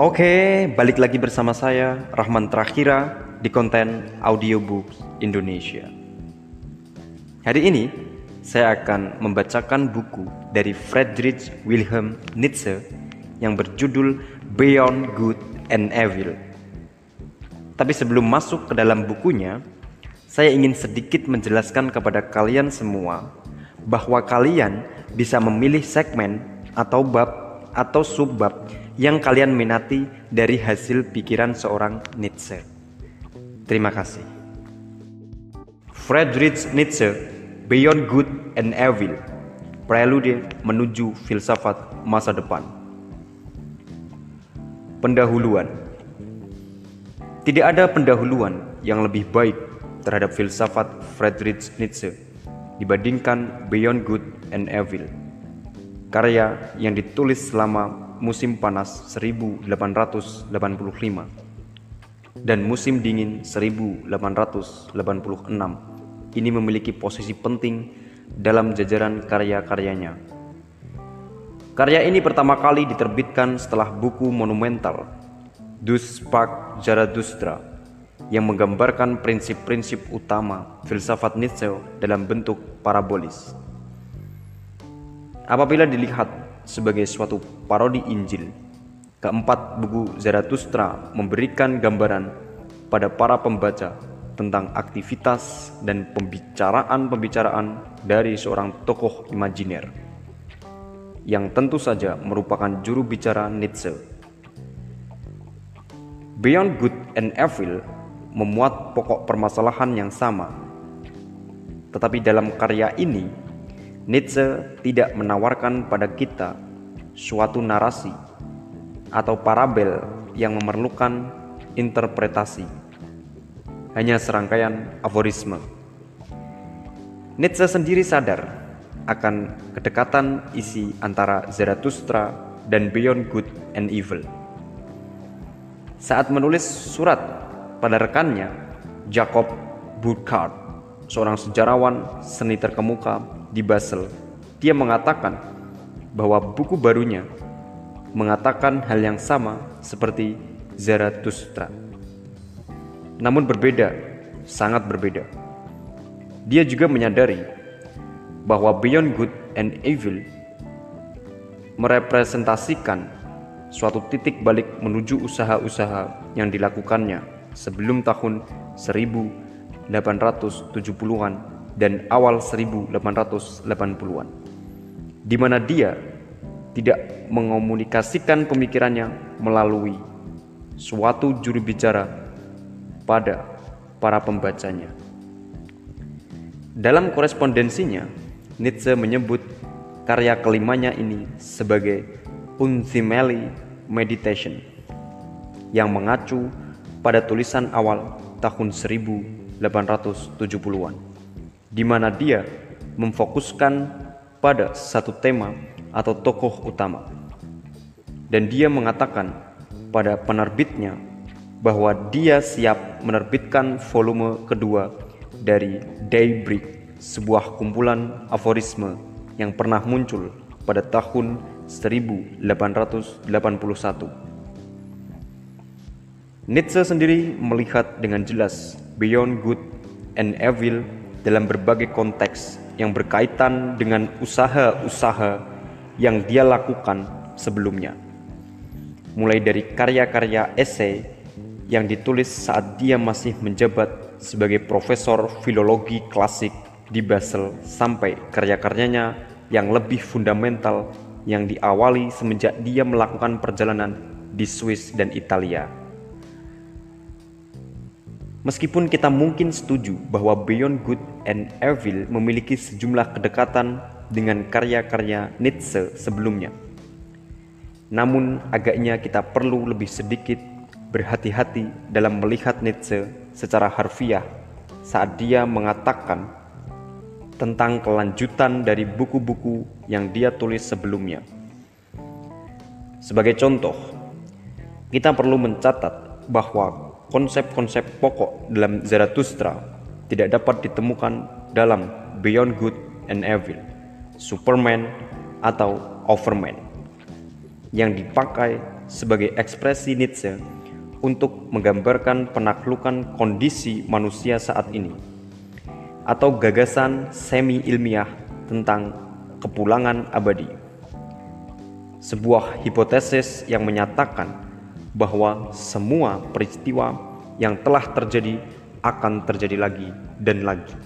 Oke, balik lagi bersama saya Rahman Terakhira di konten Audiobook Indonesia. Hari ini saya akan membacakan buku dari Friedrich Wilhelm Nietzsche yang berjudul Beyond Good and Evil. Tapi sebelum masuk ke dalam bukunya, saya ingin sedikit menjelaskan kepada kalian semua bahwa kalian bisa memilih segmen atau bab atau subbab yang kalian minati dari hasil pikiran seorang Nietzsche. Terima kasih. Friedrich Nietzsche, Beyond Good and Evil, Prelude menuju filsafat masa depan. Pendahuluan Tidak ada pendahuluan yang lebih baik terhadap filsafat Friedrich Nietzsche dibandingkan Beyond Good and Evil, karya yang ditulis selama musim panas 1885 dan musim dingin 1886 ini memiliki posisi penting dalam jajaran karya-karyanya. Karya ini pertama kali diterbitkan setelah buku monumental Dus Spark Zarathustra yang menggambarkan prinsip-prinsip utama filsafat Nietzsche dalam bentuk parabolis. Apabila dilihat sebagai suatu parodi Injil. Keempat buku Zarathustra memberikan gambaran pada para pembaca tentang aktivitas dan pembicaraan-pembicaraan dari seorang tokoh imajiner yang tentu saja merupakan juru bicara Nietzsche. Beyond Good and Evil memuat pokok permasalahan yang sama. Tetapi dalam karya ini Nietzsche tidak menawarkan pada kita suatu narasi atau parabel yang memerlukan interpretasi, hanya serangkaian aforisme. Nietzsche sendiri sadar akan kedekatan isi antara Zarathustra dan Beyond Good and Evil. Saat menulis surat pada rekannya, Jacob Burckhardt, seorang sejarawan seni terkemuka di Basel, dia mengatakan bahwa buku barunya mengatakan hal yang sama seperti Zarathustra. Namun berbeda, sangat berbeda. Dia juga menyadari bahwa Beyond Good and Evil merepresentasikan suatu titik balik menuju usaha-usaha yang dilakukannya sebelum tahun 1870-an dan awal 1880-an, di mana dia tidak mengomunikasikan pemikirannya melalui suatu juru bicara pada para pembacanya. Dalam korespondensinya, Nietzsche menyebut karya kelimanya ini sebagai Unthimely Meditation yang mengacu pada tulisan awal tahun 1870-an di mana dia memfokuskan pada satu tema atau tokoh utama. Dan dia mengatakan pada penerbitnya bahwa dia siap menerbitkan volume kedua dari Daybreak, sebuah kumpulan aforisme yang pernah muncul pada tahun 1881. Nietzsche sendiri melihat dengan jelas beyond good and evil dalam berbagai konteks yang berkaitan dengan usaha-usaha yang dia lakukan sebelumnya. Mulai dari karya-karya esai yang ditulis saat dia masih menjabat sebagai profesor filologi klasik di Basel sampai karya-karyanya yang lebih fundamental yang diawali semenjak dia melakukan perjalanan di Swiss dan Italia. Meskipun kita mungkin setuju bahwa Beyond Good and memiliki sejumlah kedekatan dengan karya-karya Nietzsche sebelumnya. Namun agaknya kita perlu lebih sedikit berhati-hati dalam melihat Nietzsche secara harfiah saat dia mengatakan tentang kelanjutan dari buku-buku yang dia tulis sebelumnya. Sebagai contoh, kita perlu mencatat bahwa konsep-konsep pokok dalam Zarathustra tidak dapat ditemukan dalam Beyond Good and Evil, Superman, atau Overman yang dipakai sebagai ekspresi Nietzsche untuk menggambarkan penaklukan kondisi manusia saat ini, atau gagasan semi-ilmiah tentang kepulangan abadi. Sebuah hipotesis yang menyatakan bahwa semua peristiwa yang telah terjadi akan terjadi lagi dan lagi.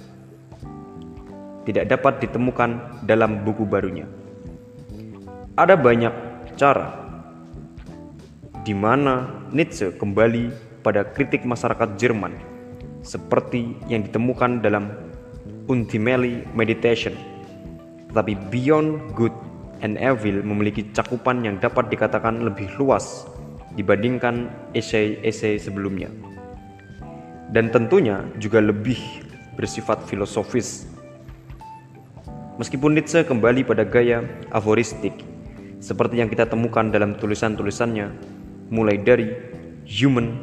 Tidak dapat ditemukan dalam buku barunya. Ada banyak cara di mana Nietzsche kembali pada kritik masyarakat Jerman seperti yang ditemukan dalam Ultimately Meditation. Tetapi Beyond Good and Evil memiliki cakupan yang dapat dikatakan lebih luas dibandingkan esai-esai sebelumnya. Dan tentunya juga lebih bersifat filosofis. Meskipun Nietzsche kembali pada gaya aforistik, seperti yang kita temukan dalam tulisan-tulisannya mulai dari Human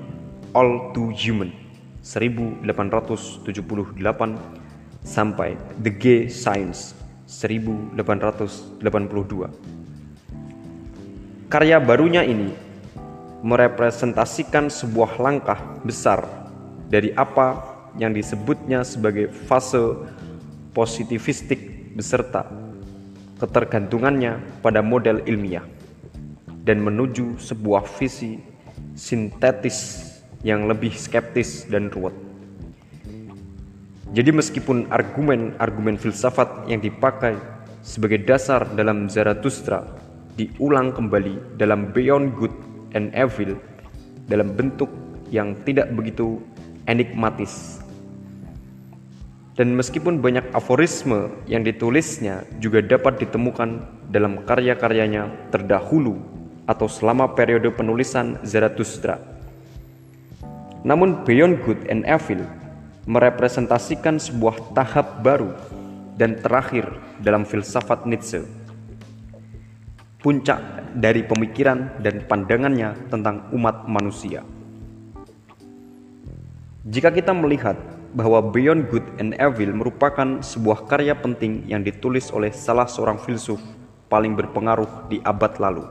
All Too Human 1878 sampai The Gay Science 1882. Karya barunya ini merepresentasikan sebuah langkah besar dari apa yang disebutnya sebagai fase positivistik beserta ketergantungannya pada model ilmiah dan menuju sebuah visi sintetis yang lebih skeptis dan ruwet. Jadi meskipun argumen-argumen filsafat yang dipakai sebagai dasar dalam Zarathustra diulang kembali dalam Beyond Good and Evil dalam bentuk yang tidak begitu enigmatis. Dan meskipun banyak aforisme yang ditulisnya juga dapat ditemukan dalam karya-karyanya terdahulu atau selama periode penulisan Zarathustra. Namun Beyond Good and Evil merepresentasikan sebuah tahap baru dan terakhir dalam filsafat Nietzsche. Puncak dari pemikiran dan pandangannya tentang umat manusia. Jika kita melihat bahwa Beyond Good and Evil merupakan sebuah karya penting yang ditulis oleh salah seorang filsuf paling berpengaruh di abad lalu,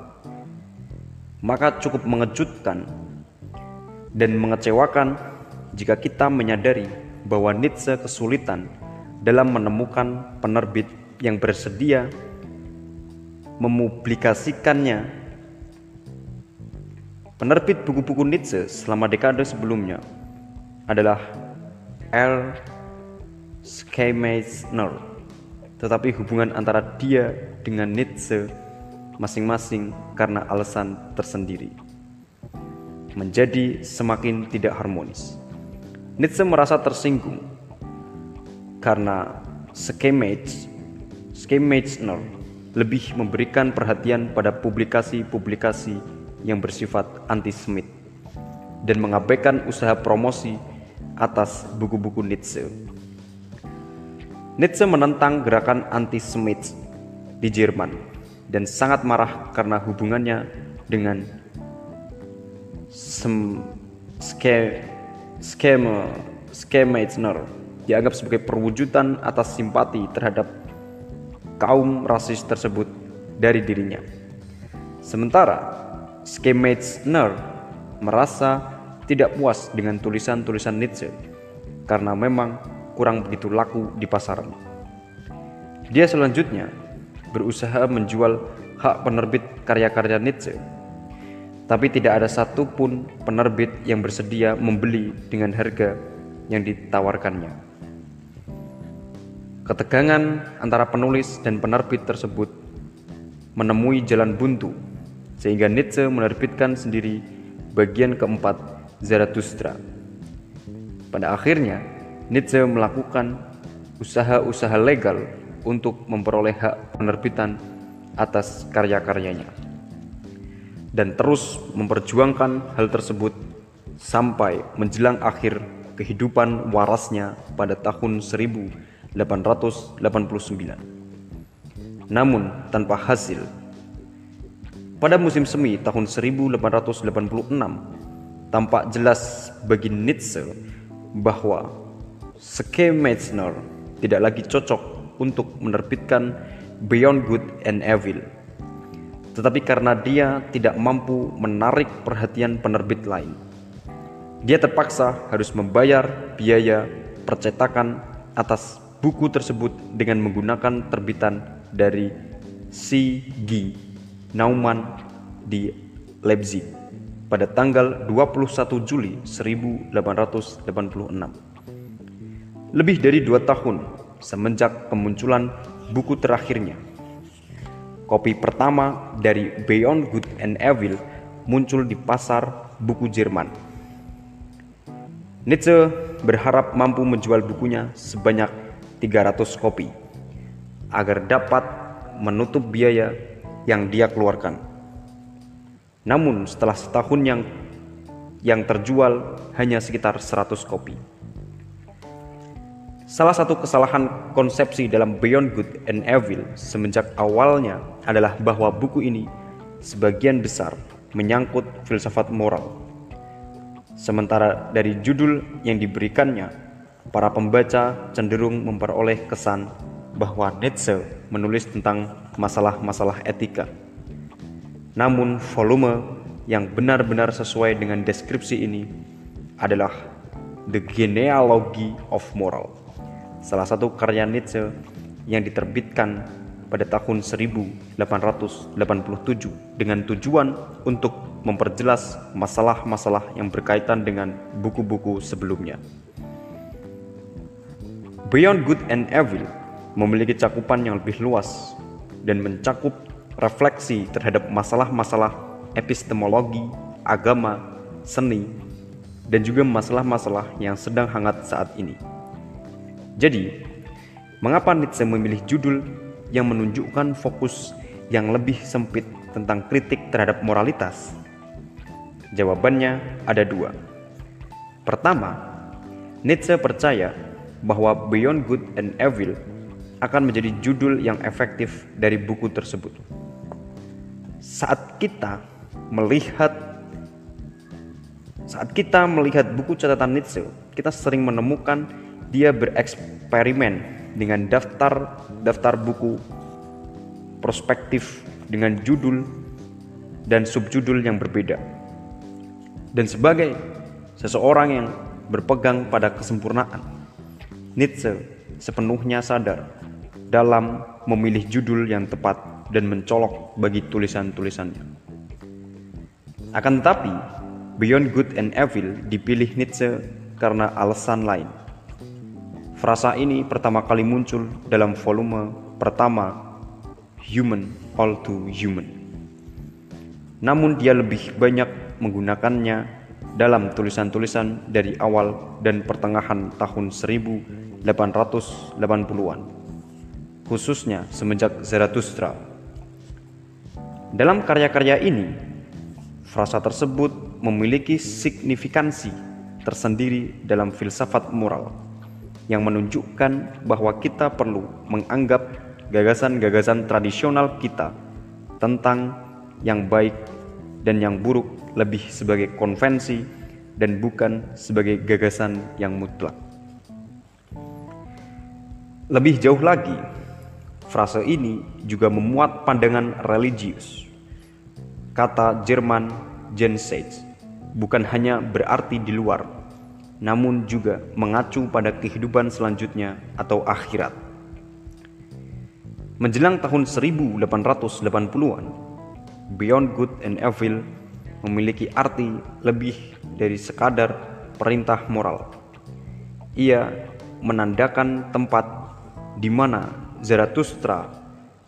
maka cukup mengejutkan dan mengecewakan jika kita menyadari bahwa Nietzsche kesulitan dalam menemukan penerbit yang bersedia memublikasikannya. Penerbit buku-buku Nietzsche selama dekade sebelumnya adalah R. Schleiermacher, tetapi hubungan antara dia dengan Nietzsche masing-masing karena alasan tersendiri. Menjadi semakin tidak harmonis. Nietzsche merasa tersinggung karena Schemage, Schemachner lebih memberikan perhatian pada publikasi-publikasi yang bersifat antisemit dan mengabaikan usaha promosi atas buku-buku Nietzsche. Nietzsche menentang gerakan antisemit di Jerman dan sangat marah karena hubungannya dengan sem, ske, skema Schmeitner dianggap sebagai perwujudan atas simpati terhadap kaum rasis tersebut dari dirinya. Sementara Schmeitner merasa tidak puas dengan tulisan-tulisan Nietzsche karena memang kurang begitu laku di pasaran. Dia selanjutnya berusaha menjual hak penerbit karya-karya Nietzsche. Tapi tidak ada satupun penerbit yang bersedia membeli dengan harga yang ditawarkannya. Ketegangan antara penulis dan penerbit tersebut menemui jalan buntu, sehingga Nietzsche menerbitkan sendiri bagian keempat Zarathustra. Pada akhirnya, Nietzsche melakukan usaha-usaha legal untuk memperoleh hak penerbitan atas karya-karyanya dan terus memperjuangkan hal tersebut sampai menjelang akhir kehidupan warasnya pada tahun 1889. Namun tanpa hasil. Pada musim semi tahun 1886, tampak jelas bagi Nietzsche bahwa Schemeichner tidak lagi cocok untuk menerbitkan Beyond Good and Evil. tetapi karena dia tidak mampu menarik perhatian penerbit lain. Dia terpaksa harus membayar biaya percetakan atas buku tersebut dengan menggunakan terbitan dari C.G. Naumann di Leipzig pada tanggal 21 Juli 1886. Lebih dari dua tahun semenjak kemunculan buku terakhirnya, kopi pertama dari Beyond Good and Evil muncul di pasar buku Jerman. Nietzsche berharap mampu menjual bukunya sebanyak 300 kopi agar dapat menutup biaya yang dia keluarkan. Namun setelah setahun yang yang terjual hanya sekitar 100 kopi. Salah satu kesalahan konsepsi dalam Beyond Good and Evil semenjak awalnya adalah bahwa buku ini sebagian besar menyangkut filsafat moral. Sementara dari judul yang diberikannya, para pembaca cenderung memperoleh kesan bahwa Nietzsche menulis tentang masalah-masalah etika. Namun volume yang benar-benar sesuai dengan deskripsi ini adalah The Genealogy of Moral salah satu karya Nietzsche yang diterbitkan pada tahun 1887 dengan tujuan untuk memperjelas masalah-masalah yang berkaitan dengan buku-buku sebelumnya. Beyond Good and Evil memiliki cakupan yang lebih luas dan mencakup refleksi terhadap masalah-masalah epistemologi, agama, seni, dan juga masalah-masalah yang sedang hangat saat ini. Jadi, mengapa Nietzsche memilih judul yang menunjukkan fokus yang lebih sempit tentang kritik terhadap moralitas? Jawabannya ada dua. Pertama, Nietzsche percaya bahwa Beyond Good and Evil akan menjadi judul yang efektif dari buku tersebut. Saat kita melihat saat kita melihat buku catatan Nietzsche, kita sering menemukan dia bereksperimen dengan daftar daftar buku prospektif dengan judul dan subjudul yang berbeda. Dan sebagai seseorang yang berpegang pada kesempurnaan, Nietzsche sepenuhnya sadar dalam memilih judul yang tepat dan mencolok bagi tulisan-tulisannya. Akan tetapi, Beyond Good and Evil dipilih Nietzsche karena alasan lain. Frasa ini pertama kali muncul dalam volume pertama Human All Too Human. Namun dia lebih banyak menggunakannya dalam tulisan-tulisan dari awal dan pertengahan tahun 1880-an, khususnya semenjak Zarathustra. Dalam karya-karya ini, frasa tersebut memiliki signifikansi tersendiri dalam filsafat moral yang menunjukkan bahwa kita perlu menganggap gagasan-gagasan tradisional kita tentang yang baik dan yang buruk lebih sebagai konvensi dan bukan sebagai gagasan yang mutlak. Lebih jauh lagi, frase ini juga memuat pandangan religius. Kata Jerman Jenseits bukan hanya berarti di luar, namun juga mengacu pada kehidupan selanjutnya atau akhirat. Menjelang tahun 1880-an, Beyond Good and Evil memiliki arti lebih dari sekadar perintah moral. Ia menandakan tempat di mana Zarathustra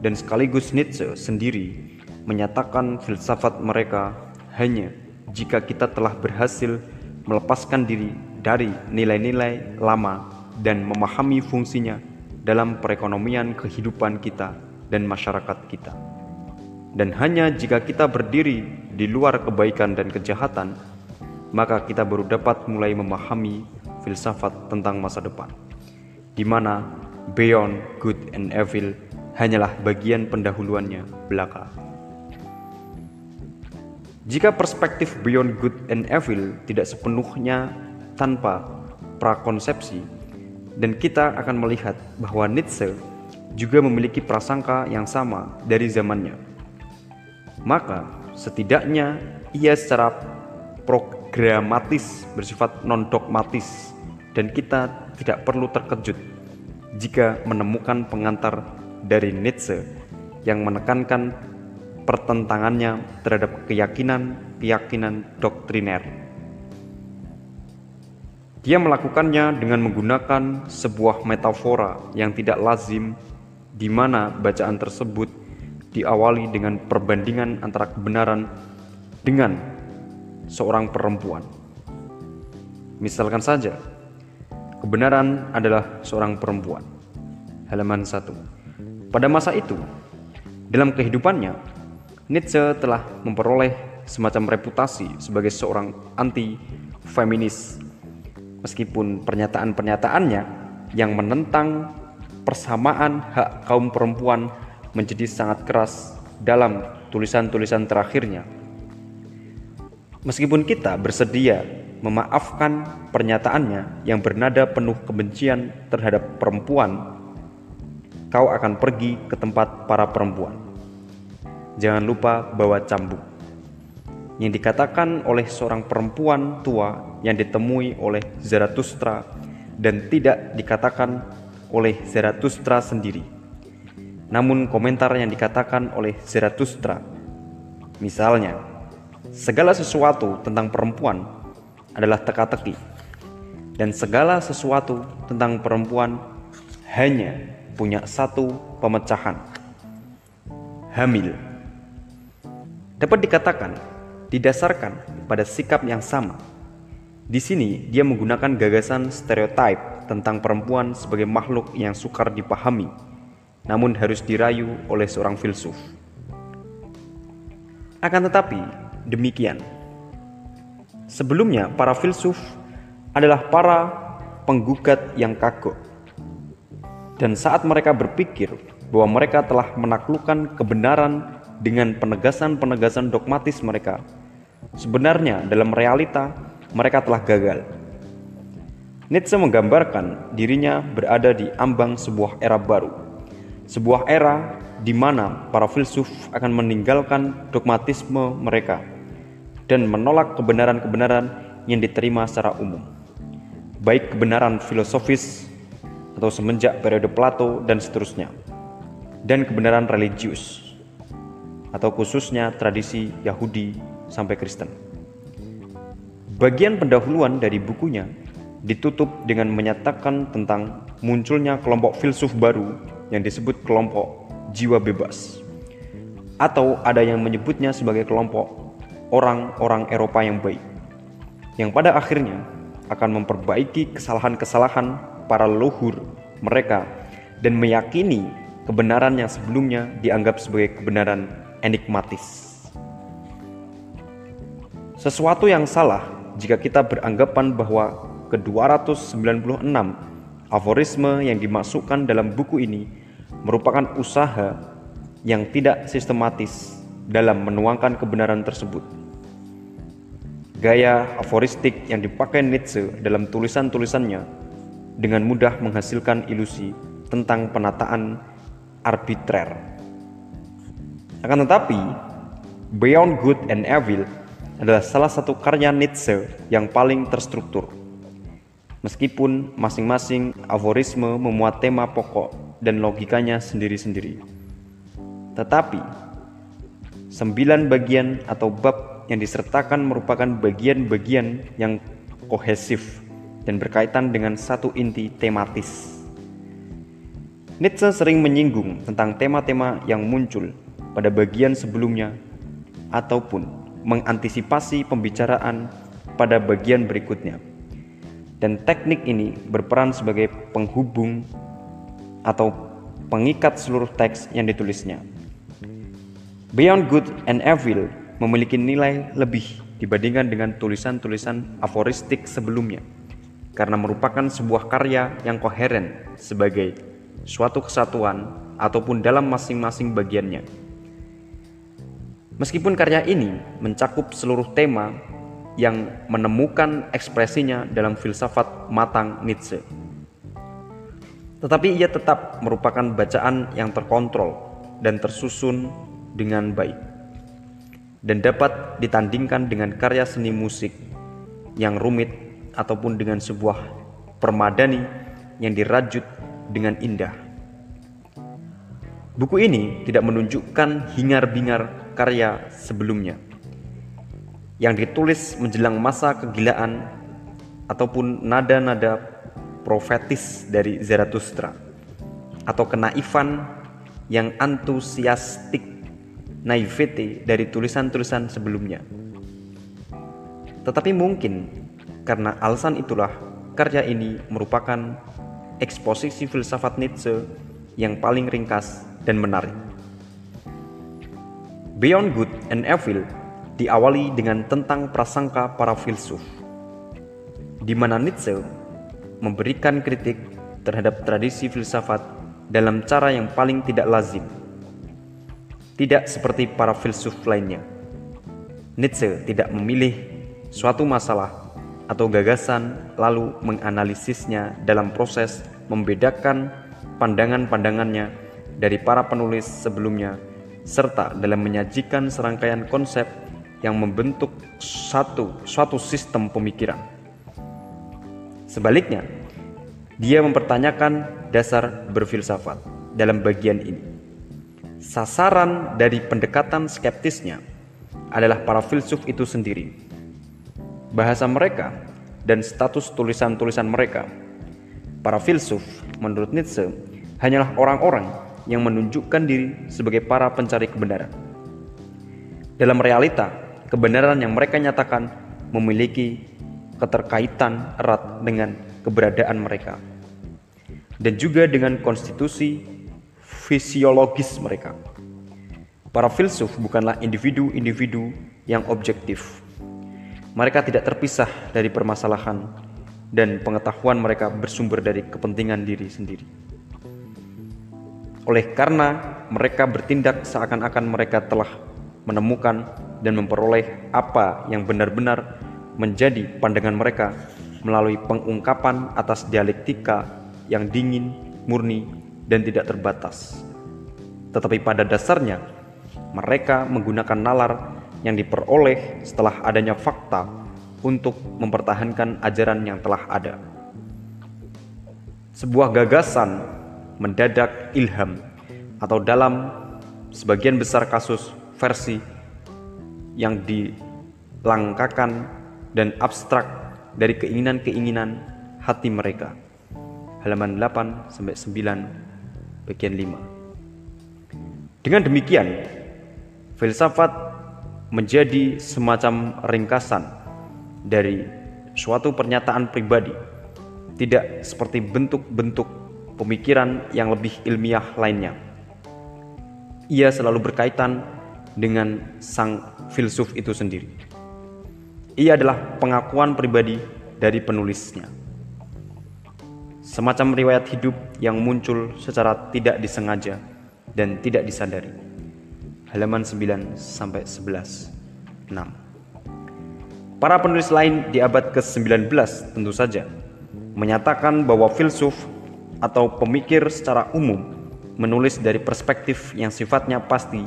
dan sekaligus Nietzsche sendiri menyatakan filsafat mereka hanya jika kita telah berhasil melepaskan diri dari nilai-nilai lama dan memahami fungsinya dalam perekonomian kehidupan kita dan masyarakat kita. Dan hanya jika kita berdiri di luar kebaikan dan kejahatan, maka kita baru dapat mulai memahami filsafat tentang masa depan, di mana beyond good and evil hanyalah bagian pendahuluannya belaka. Jika perspektif beyond good and evil tidak sepenuhnya tanpa prakonsepsi, dan kita akan melihat bahwa Nietzsche juga memiliki prasangka yang sama dari zamannya. maka setidaknya ia secara programatis bersifat non-dogmatis dan kita tidak perlu terkejut jika menemukan pengantar dari Nietzsche yang menekankan pertentangannya terhadap keyakinan-keyakinan doktriner. Dia melakukannya dengan menggunakan sebuah metafora yang tidak lazim di mana bacaan tersebut diawali dengan perbandingan antara kebenaran dengan seorang perempuan. Misalkan saja, kebenaran adalah seorang perempuan. Halaman 1. Pada masa itu, dalam kehidupannya, Nietzsche telah memperoleh semacam reputasi sebagai seorang anti-feminis meskipun pernyataan-pernyataannya yang menentang persamaan hak kaum perempuan menjadi sangat keras dalam tulisan-tulisan terakhirnya. Meskipun kita bersedia memaafkan pernyataannya yang bernada penuh kebencian terhadap perempuan, kau akan pergi ke tempat para perempuan. Jangan lupa bawa cambuk yang dikatakan oleh seorang perempuan tua yang ditemui oleh Zarathustra dan tidak dikatakan oleh Zarathustra sendiri. Namun komentar yang dikatakan oleh Zarathustra, misalnya, segala sesuatu tentang perempuan adalah teka-teki, dan segala sesuatu tentang perempuan hanya punya satu pemecahan, hamil. Dapat dikatakan didasarkan pada sikap yang sama. Di sini, dia menggunakan gagasan stereotip tentang perempuan sebagai makhluk yang sukar dipahami, namun harus dirayu oleh seorang filsuf. Akan tetapi, demikian. Sebelumnya, para filsuf adalah para penggugat yang kagok. Dan saat mereka berpikir bahwa mereka telah menaklukkan kebenaran dengan penegasan-penegasan dogmatis mereka, Sebenarnya dalam realita mereka telah gagal. Nietzsche menggambarkan dirinya berada di ambang sebuah era baru. Sebuah era di mana para filsuf akan meninggalkan dogmatisme mereka dan menolak kebenaran-kebenaran yang diterima secara umum. Baik kebenaran filosofis atau semenjak periode Plato dan seterusnya. Dan kebenaran religius atau khususnya tradisi Yahudi sampai Kristen. Bagian pendahuluan dari bukunya ditutup dengan menyatakan tentang munculnya kelompok filsuf baru yang disebut kelompok jiwa bebas. Atau ada yang menyebutnya sebagai kelompok orang-orang Eropa yang baik. Yang pada akhirnya akan memperbaiki kesalahan-kesalahan para leluhur mereka dan meyakini kebenaran yang sebelumnya dianggap sebagai kebenaran enigmatis. Sesuatu yang salah jika kita beranggapan bahwa ke-296 aforisme yang dimasukkan dalam buku ini merupakan usaha yang tidak sistematis dalam menuangkan kebenaran tersebut. Gaya aforistik yang dipakai Nietzsche dalam tulisan-tulisannya dengan mudah menghasilkan ilusi tentang penataan arbitrer. Akan tetapi, Beyond Good and Evil adalah salah satu karya Nietzsche yang paling terstruktur. Meskipun masing-masing aforisme memuat tema pokok dan logikanya sendiri-sendiri. Tetapi, sembilan bagian atau bab yang disertakan merupakan bagian-bagian yang kohesif dan berkaitan dengan satu inti tematis. Nietzsche sering menyinggung tentang tema-tema yang muncul pada bagian sebelumnya ataupun mengantisipasi pembicaraan pada bagian berikutnya. Dan teknik ini berperan sebagai penghubung atau pengikat seluruh teks yang ditulisnya. Beyond Good and Evil memiliki nilai lebih dibandingkan dengan tulisan-tulisan aforistik sebelumnya karena merupakan sebuah karya yang koheren sebagai suatu kesatuan ataupun dalam masing-masing bagiannya. Meskipun karya ini mencakup seluruh tema yang menemukan ekspresinya dalam filsafat matang Nietzsche. Tetapi ia tetap merupakan bacaan yang terkontrol dan tersusun dengan baik. Dan dapat ditandingkan dengan karya seni musik yang rumit ataupun dengan sebuah permadani yang dirajut dengan indah. Buku ini tidak menunjukkan hingar-bingar karya sebelumnya yang ditulis menjelang masa kegilaan ataupun nada-nada profetis dari Zarathustra atau kenaifan yang antusiastik naivete dari tulisan-tulisan sebelumnya. Tetapi mungkin karena alasan itulah karya ini merupakan eksposisi filsafat Nietzsche yang paling ringkas dan menarik. Beyond Good and Evil diawali dengan tentang prasangka para filsuf, di mana Nietzsche memberikan kritik terhadap tradisi filsafat dalam cara yang paling tidak lazim. Tidak seperti para filsuf lainnya. Nietzsche tidak memilih suatu masalah atau gagasan lalu menganalisisnya dalam proses membedakan pandangan-pandangannya dari para penulis sebelumnya serta dalam menyajikan serangkaian konsep yang membentuk satu suatu sistem pemikiran. Sebaliknya, dia mempertanyakan dasar berfilsafat dalam bagian ini. Sasaran dari pendekatan skeptisnya adalah para filsuf itu sendiri. Bahasa mereka dan status tulisan-tulisan mereka. Para filsuf, menurut Nietzsche, hanyalah orang-orang yang menunjukkan diri sebagai para pencari kebenaran. Dalam realita, kebenaran yang mereka nyatakan memiliki keterkaitan erat dengan keberadaan mereka dan juga dengan konstitusi fisiologis mereka. Para filsuf bukanlah individu-individu yang objektif. Mereka tidak terpisah dari permasalahan dan pengetahuan mereka bersumber dari kepentingan diri sendiri. Oleh karena mereka bertindak seakan-akan mereka telah menemukan dan memperoleh apa yang benar-benar menjadi pandangan mereka melalui pengungkapan atas dialektika yang dingin, murni, dan tidak terbatas. Tetapi pada dasarnya, mereka menggunakan nalar yang diperoleh setelah adanya fakta untuk mempertahankan ajaran yang telah ada. Sebuah gagasan mendadak ilham atau dalam sebagian besar kasus versi yang dilangkakan dan abstrak dari keinginan-keinginan hati mereka. Halaman 8 sampai 9 bagian 5. Dengan demikian, filsafat menjadi semacam ringkasan dari suatu pernyataan pribadi, tidak seperti bentuk-bentuk pemikiran yang lebih ilmiah lainnya. Ia selalu berkaitan dengan sang filsuf itu sendiri. Ia adalah pengakuan pribadi dari penulisnya. Semacam riwayat hidup yang muncul secara tidak disengaja dan tidak disadari. Halaman 9 sampai 11. 6. Para penulis lain di abad ke-19 tentu saja menyatakan bahwa filsuf atau pemikir secara umum menulis dari perspektif yang sifatnya pasti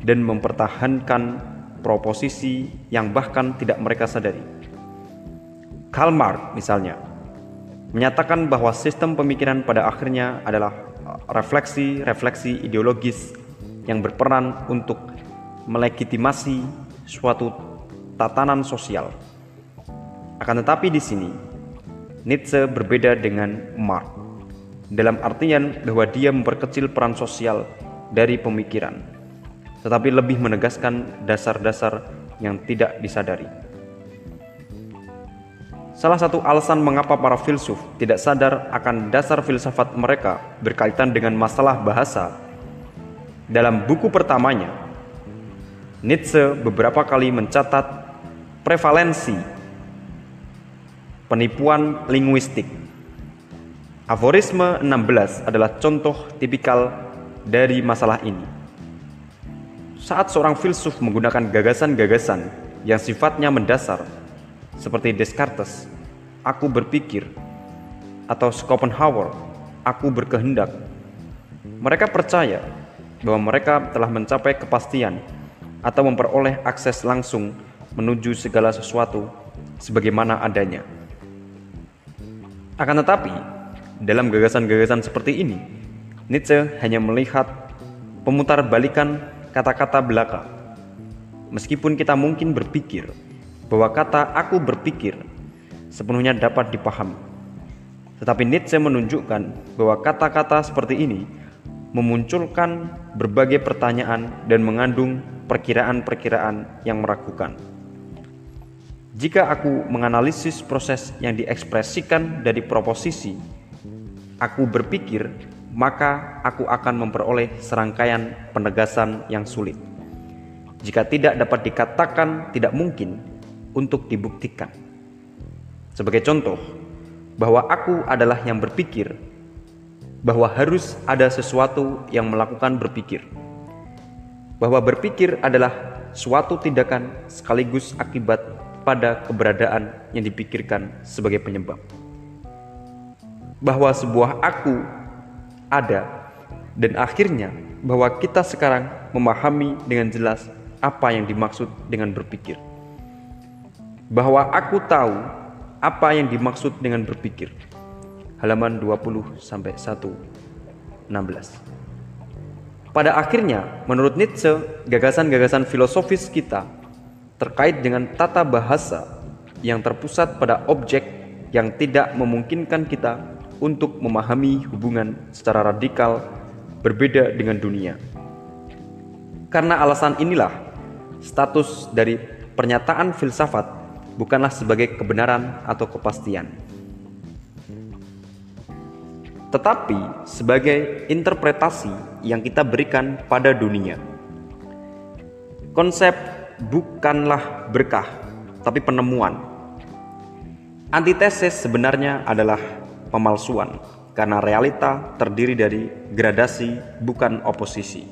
dan mempertahankan proposisi yang bahkan tidak mereka sadari. Karl Marx misalnya menyatakan bahwa sistem pemikiran pada akhirnya adalah refleksi-refleksi ideologis yang berperan untuk melegitimasi suatu tatanan sosial. Akan tetapi di sini Nietzsche berbeda dengan Marx dalam artian bahwa dia memperkecil peran sosial dari pemikiran, tetapi lebih menegaskan dasar-dasar yang tidak disadari. Salah satu alasan mengapa para filsuf tidak sadar akan dasar filsafat mereka berkaitan dengan masalah bahasa. Dalam buku pertamanya, Nietzsche beberapa kali mencatat prevalensi penipuan linguistik Aforisme 16 adalah contoh tipikal dari masalah ini. Saat seorang filsuf menggunakan gagasan-gagasan yang sifatnya mendasar, seperti Descartes, aku berpikir, atau Schopenhauer, aku berkehendak, mereka percaya bahwa mereka telah mencapai kepastian atau memperoleh akses langsung menuju segala sesuatu sebagaimana adanya. Akan tetapi, dalam gagasan-gagasan seperti ini, Nietzsche hanya melihat pemutar balikan kata-kata belaka. Meskipun kita mungkin berpikir bahwa kata "aku berpikir" sepenuhnya dapat dipahami, tetapi Nietzsche menunjukkan bahwa kata-kata seperti ini memunculkan berbagai pertanyaan dan mengandung perkiraan-perkiraan yang meragukan. Jika aku menganalisis proses yang diekspresikan dari proposisi, aku berpikir, maka aku akan memperoleh serangkaian penegasan yang sulit. Jika tidak dapat dikatakan tidak mungkin untuk dibuktikan. Sebagai contoh, bahwa aku adalah yang berpikir bahwa harus ada sesuatu yang melakukan berpikir. Bahwa berpikir adalah suatu tindakan sekaligus akibat pada keberadaan yang dipikirkan sebagai penyebab. Bahwa sebuah aku ada dan akhirnya bahwa kita sekarang memahami dengan jelas apa yang dimaksud dengan berpikir. Bahwa aku tahu apa yang dimaksud dengan berpikir halaman 20 sampai 1 16. Pada akhirnya, menurut Nietzsche, gagasan-gagasan filosofis kita terkait dengan tata bahasa yang terpusat pada objek yang tidak memungkinkan kita untuk memahami hubungan secara radikal berbeda dengan dunia. Karena alasan inilah, status dari pernyataan filsafat bukanlah sebagai kebenaran atau kepastian tetapi sebagai interpretasi yang kita berikan pada dunia. Konsep bukanlah berkah, tapi penemuan. Antitesis sebenarnya adalah pemalsuan, karena realita terdiri dari gradasi, bukan oposisi.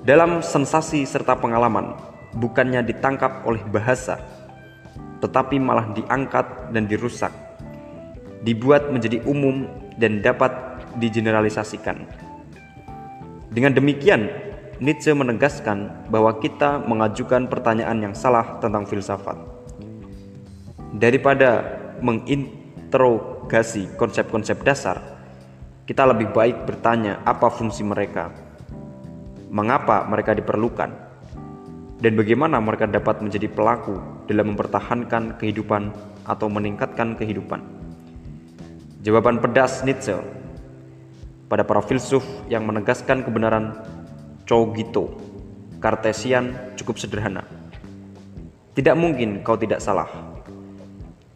Dalam sensasi serta pengalaman, bukannya ditangkap oleh bahasa, tetapi malah diangkat dan dirusak dibuat menjadi umum dan dapat digeneralisasikan. Dengan demikian, Nietzsche menegaskan bahwa kita mengajukan pertanyaan yang salah tentang filsafat. Daripada menginterogasi konsep-konsep dasar, kita lebih baik bertanya apa fungsi mereka, mengapa mereka diperlukan, dan bagaimana mereka dapat menjadi pelaku dalam mempertahankan kehidupan atau meningkatkan kehidupan. Jawaban pedas Nietzsche pada para filsuf yang menegaskan kebenaran Cogito, Kartesian cukup sederhana. Tidak mungkin kau tidak salah.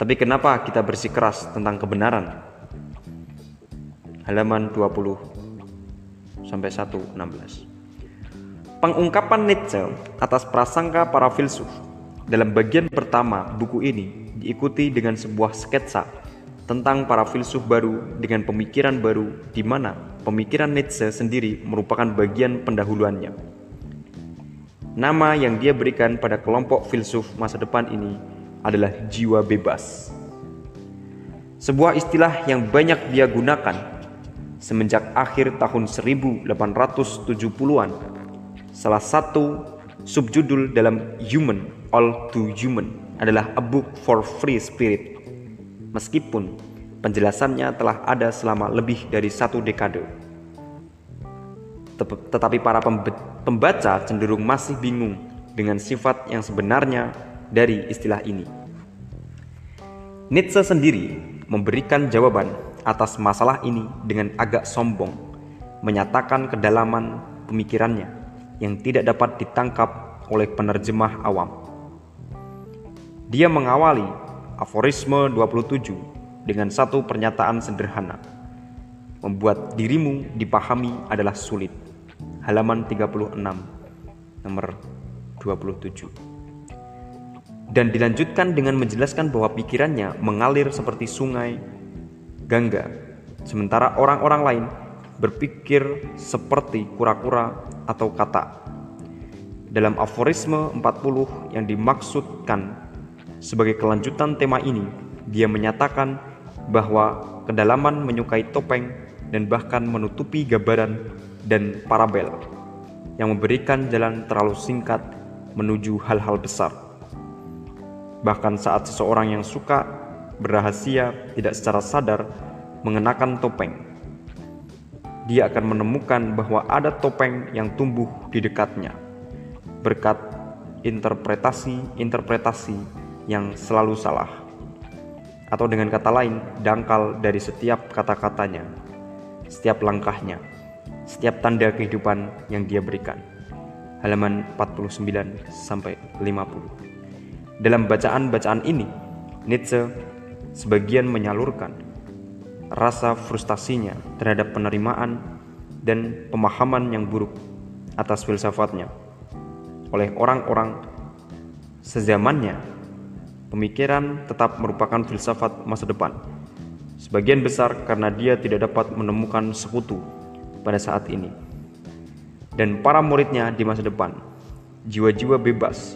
Tapi kenapa kita bersikeras tentang kebenaran? Halaman 20 sampai 116. Pengungkapan Nietzsche atas prasangka para filsuf dalam bagian pertama buku ini diikuti dengan sebuah sketsa tentang para filsuf baru dengan pemikiran baru di mana pemikiran Nietzsche sendiri merupakan bagian pendahuluannya. Nama yang dia berikan pada kelompok filsuf masa depan ini adalah jiwa bebas. Sebuah istilah yang banyak dia gunakan semenjak akhir tahun 1870-an. Salah satu subjudul dalam Human All Too Human adalah A Book for Free Spirit meskipun penjelasannya telah ada selama lebih dari satu dekade. Tetapi para pembaca cenderung masih bingung dengan sifat yang sebenarnya dari istilah ini. Nietzsche sendiri memberikan jawaban atas masalah ini dengan agak sombong, menyatakan kedalaman pemikirannya yang tidak dapat ditangkap oleh penerjemah awam. Dia mengawali Aforisme 27 dengan satu pernyataan sederhana. Membuat dirimu dipahami adalah sulit. Halaman 36 nomor 27. Dan dilanjutkan dengan menjelaskan bahwa pikirannya mengalir seperti sungai Gangga, sementara orang-orang lain berpikir seperti kura-kura atau kata. Dalam aforisme 40 yang dimaksudkan sebagai kelanjutan tema ini, dia menyatakan bahwa kedalaman menyukai topeng dan bahkan menutupi gambaran dan parabel. yang memberikan jalan terlalu singkat menuju hal-hal besar. Bahkan saat seseorang yang suka berrahasia tidak secara sadar mengenakan topeng, dia akan menemukan bahwa ada topeng yang tumbuh di dekatnya berkat interpretasi-interpretasi yang selalu salah. Atau dengan kata lain, dangkal dari setiap kata-katanya, setiap langkahnya, setiap tanda kehidupan yang dia berikan. Halaman 49 sampai 50. Dalam bacaan-bacaan ini, Nietzsche sebagian menyalurkan rasa frustasinya terhadap penerimaan dan pemahaman yang buruk atas filsafatnya oleh orang-orang sezamannya. Pemikiran tetap merupakan filsafat masa depan. Sebagian besar karena dia tidak dapat menemukan sekutu pada saat ini. Dan para muridnya di masa depan, jiwa-jiwa bebas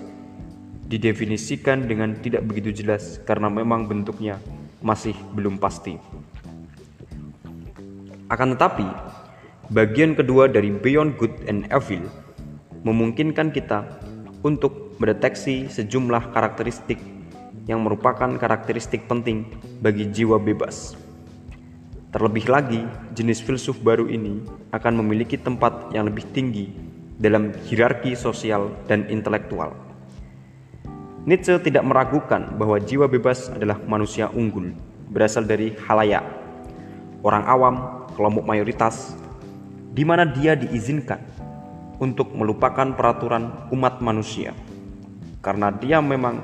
didefinisikan dengan tidak begitu jelas karena memang bentuknya masih belum pasti. Akan tetapi, bagian kedua dari Beyond Good and Evil memungkinkan kita untuk mendeteksi sejumlah karakteristik yang merupakan karakteristik penting bagi jiwa bebas. Terlebih lagi, jenis filsuf baru ini akan memiliki tempat yang lebih tinggi dalam hierarki sosial dan intelektual. Nietzsche tidak meragukan bahwa jiwa bebas adalah manusia unggul, berasal dari halayak, orang awam, kelompok mayoritas, di mana dia diizinkan untuk melupakan peraturan umat manusia. Karena dia memang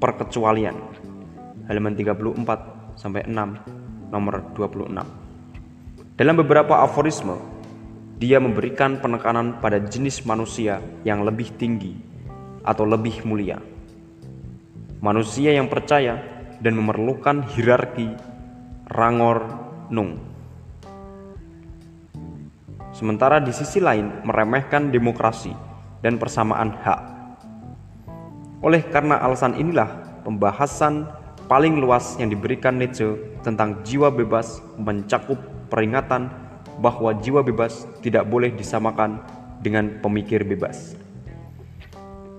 perkecualian. Halaman 34 sampai 6 nomor 26 dalam beberapa aforisme dia memberikan penekanan pada jenis manusia yang lebih tinggi atau lebih mulia. Manusia yang percaya dan memerlukan hierarki rangor nung sementara di sisi lain meremehkan demokrasi dan persamaan hak. Oleh karena alasan inilah, pembahasan paling luas yang diberikan Nietzsche tentang jiwa bebas mencakup peringatan bahwa jiwa bebas tidak boleh disamakan dengan pemikir bebas.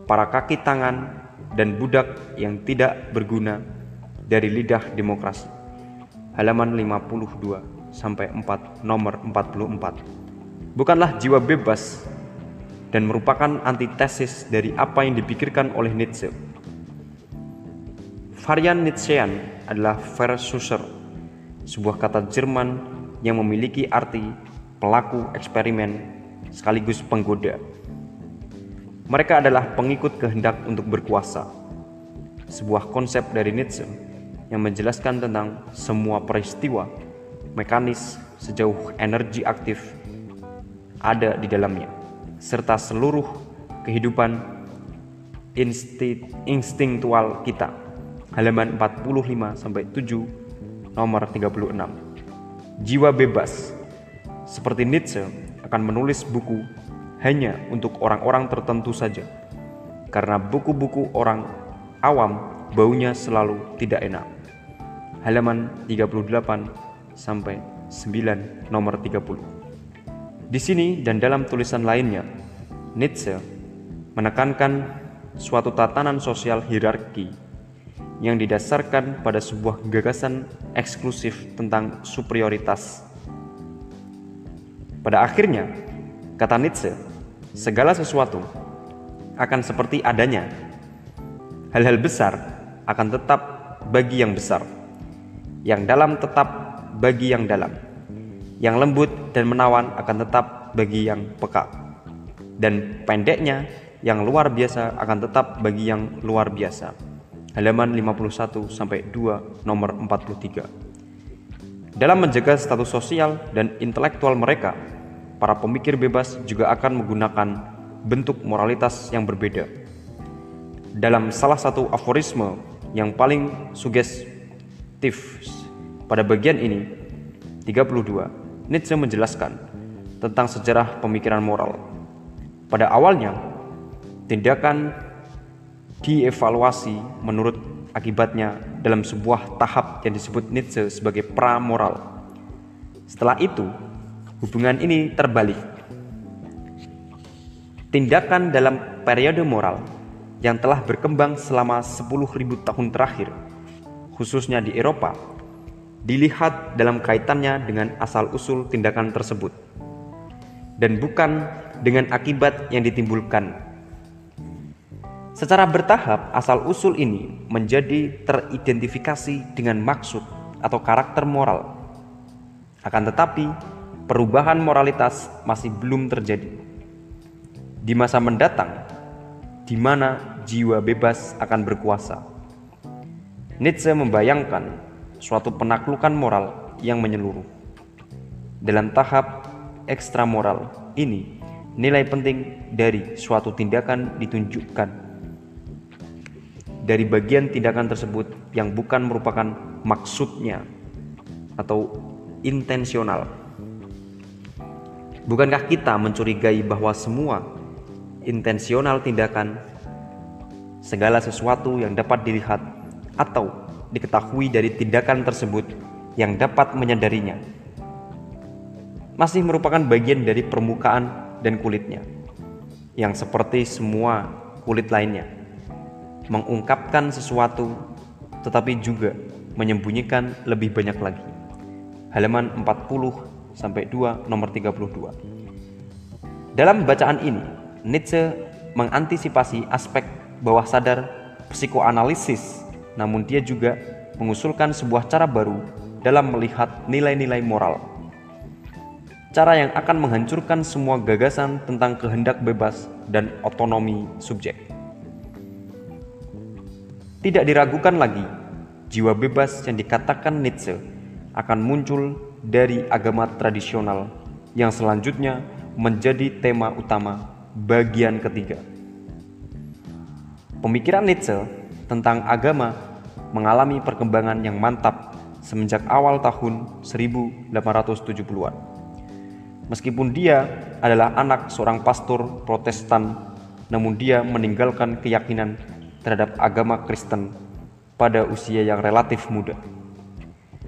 Para kaki tangan dan budak yang tidak berguna dari lidah demokrasi. Halaman 52 sampai 4 nomor 44 bukanlah jiwa bebas dan merupakan antitesis dari apa yang dipikirkan oleh Nietzsche. Varian Nietzschean adalah Versucher, sebuah kata Jerman yang memiliki arti pelaku eksperimen sekaligus penggoda. Mereka adalah pengikut kehendak untuk berkuasa, sebuah konsep dari Nietzsche yang menjelaskan tentang semua peristiwa mekanis sejauh energi aktif ada di dalamnya, serta seluruh kehidupan instingtual kita. Halaman 45 sampai 7 nomor 36. Jiwa bebas seperti Nietzsche akan menulis buku hanya untuk orang-orang tertentu saja. Karena buku-buku orang awam baunya selalu tidak enak. Halaman 38 sampai 9 nomor 30. Di sini dan dalam tulisan lainnya, Nietzsche menekankan suatu tatanan sosial hierarki yang didasarkan pada sebuah gagasan eksklusif tentang superioritas. Pada akhirnya, kata Nietzsche, segala sesuatu akan seperti adanya. Hal-hal besar akan tetap bagi yang besar, yang dalam tetap bagi yang dalam yang lembut dan menawan akan tetap bagi yang peka. Dan pendeknya yang luar biasa akan tetap bagi yang luar biasa. Halaman 51 sampai 2 nomor 43. Dalam menjaga status sosial dan intelektual mereka, para pemikir bebas juga akan menggunakan bentuk moralitas yang berbeda. Dalam salah satu aforisme yang paling sugestif pada bagian ini, 32 Nietzsche menjelaskan tentang sejarah pemikiran moral. Pada awalnya, tindakan dievaluasi menurut akibatnya dalam sebuah tahap yang disebut Nietzsche sebagai pra-moral. Setelah itu, hubungan ini terbalik. Tindakan dalam periode moral yang telah berkembang selama 10.000 tahun terakhir, khususnya di Eropa, dilihat dalam kaitannya dengan asal-usul tindakan tersebut, dan bukan dengan akibat yang ditimbulkan. Secara bertahap, asal-usul ini menjadi teridentifikasi dengan maksud atau karakter moral. Akan tetapi, perubahan moralitas masih belum terjadi di masa mendatang, di mana jiwa bebas akan berkuasa. Nietzsche membayangkan suatu penaklukan moral yang menyeluruh. Dalam tahap ekstra moral ini, nilai penting dari suatu tindakan ditunjukkan dari bagian tindakan tersebut yang bukan merupakan maksudnya atau intensional. Bukankah kita mencurigai bahwa semua intensional tindakan, segala sesuatu yang dapat dilihat atau diketahui dari tindakan tersebut yang dapat menyadarinya, masih merupakan bagian dari permukaan dan kulitnya, yang seperti semua kulit lainnya, mengungkapkan sesuatu tetapi juga menyembunyikan lebih banyak lagi. Halaman 40 sampai 2 nomor 32. Dalam bacaan ini, Nietzsche mengantisipasi aspek bawah sadar psikoanalisis, namun dia juga mengusulkan sebuah cara baru dalam melihat nilai-nilai moral. Cara yang akan menghancurkan semua gagasan tentang kehendak bebas dan otonomi subjek. Tidak diragukan lagi, jiwa bebas yang dikatakan Nietzsche akan muncul dari agama tradisional yang selanjutnya menjadi tema utama bagian ketiga. Pemikiran Nietzsche tentang agama mengalami perkembangan yang mantap semenjak awal tahun 1870-an. Meskipun dia adalah anak seorang pastor Protestan, namun dia meninggalkan keyakinan terhadap agama Kristen pada usia yang relatif muda.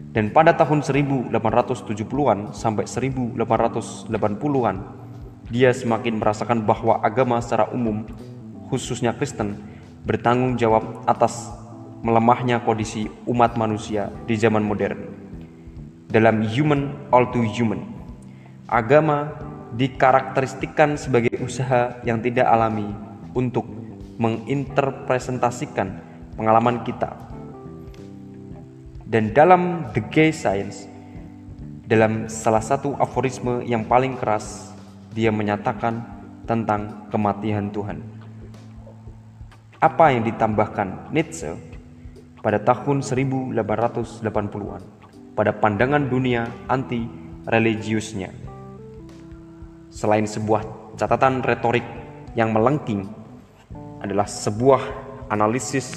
Dan pada tahun 1870-an sampai 1880-an, dia semakin merasakan bahwa agama secara umum, khususnya Kristen, bertanggung jawab atas melemahnya kondisi umat manusia di zaman modern. Dalam Human All to Human, agama dikarakteristikkan sebagai usaha yang tidak alami untuk menginterpresentasikan pengalaman kita. Dan dalam The Gay Science, dalam salah satu aforisme yang paling keras dia menyatakan tentang kematian Tuhan. Apa yang ditambahkan Nietzsche pada tahun 1880-an pada pandangan dunia anti religiusnya. Selain sebuah catatan retorik yang melengking adalah sebuah analisis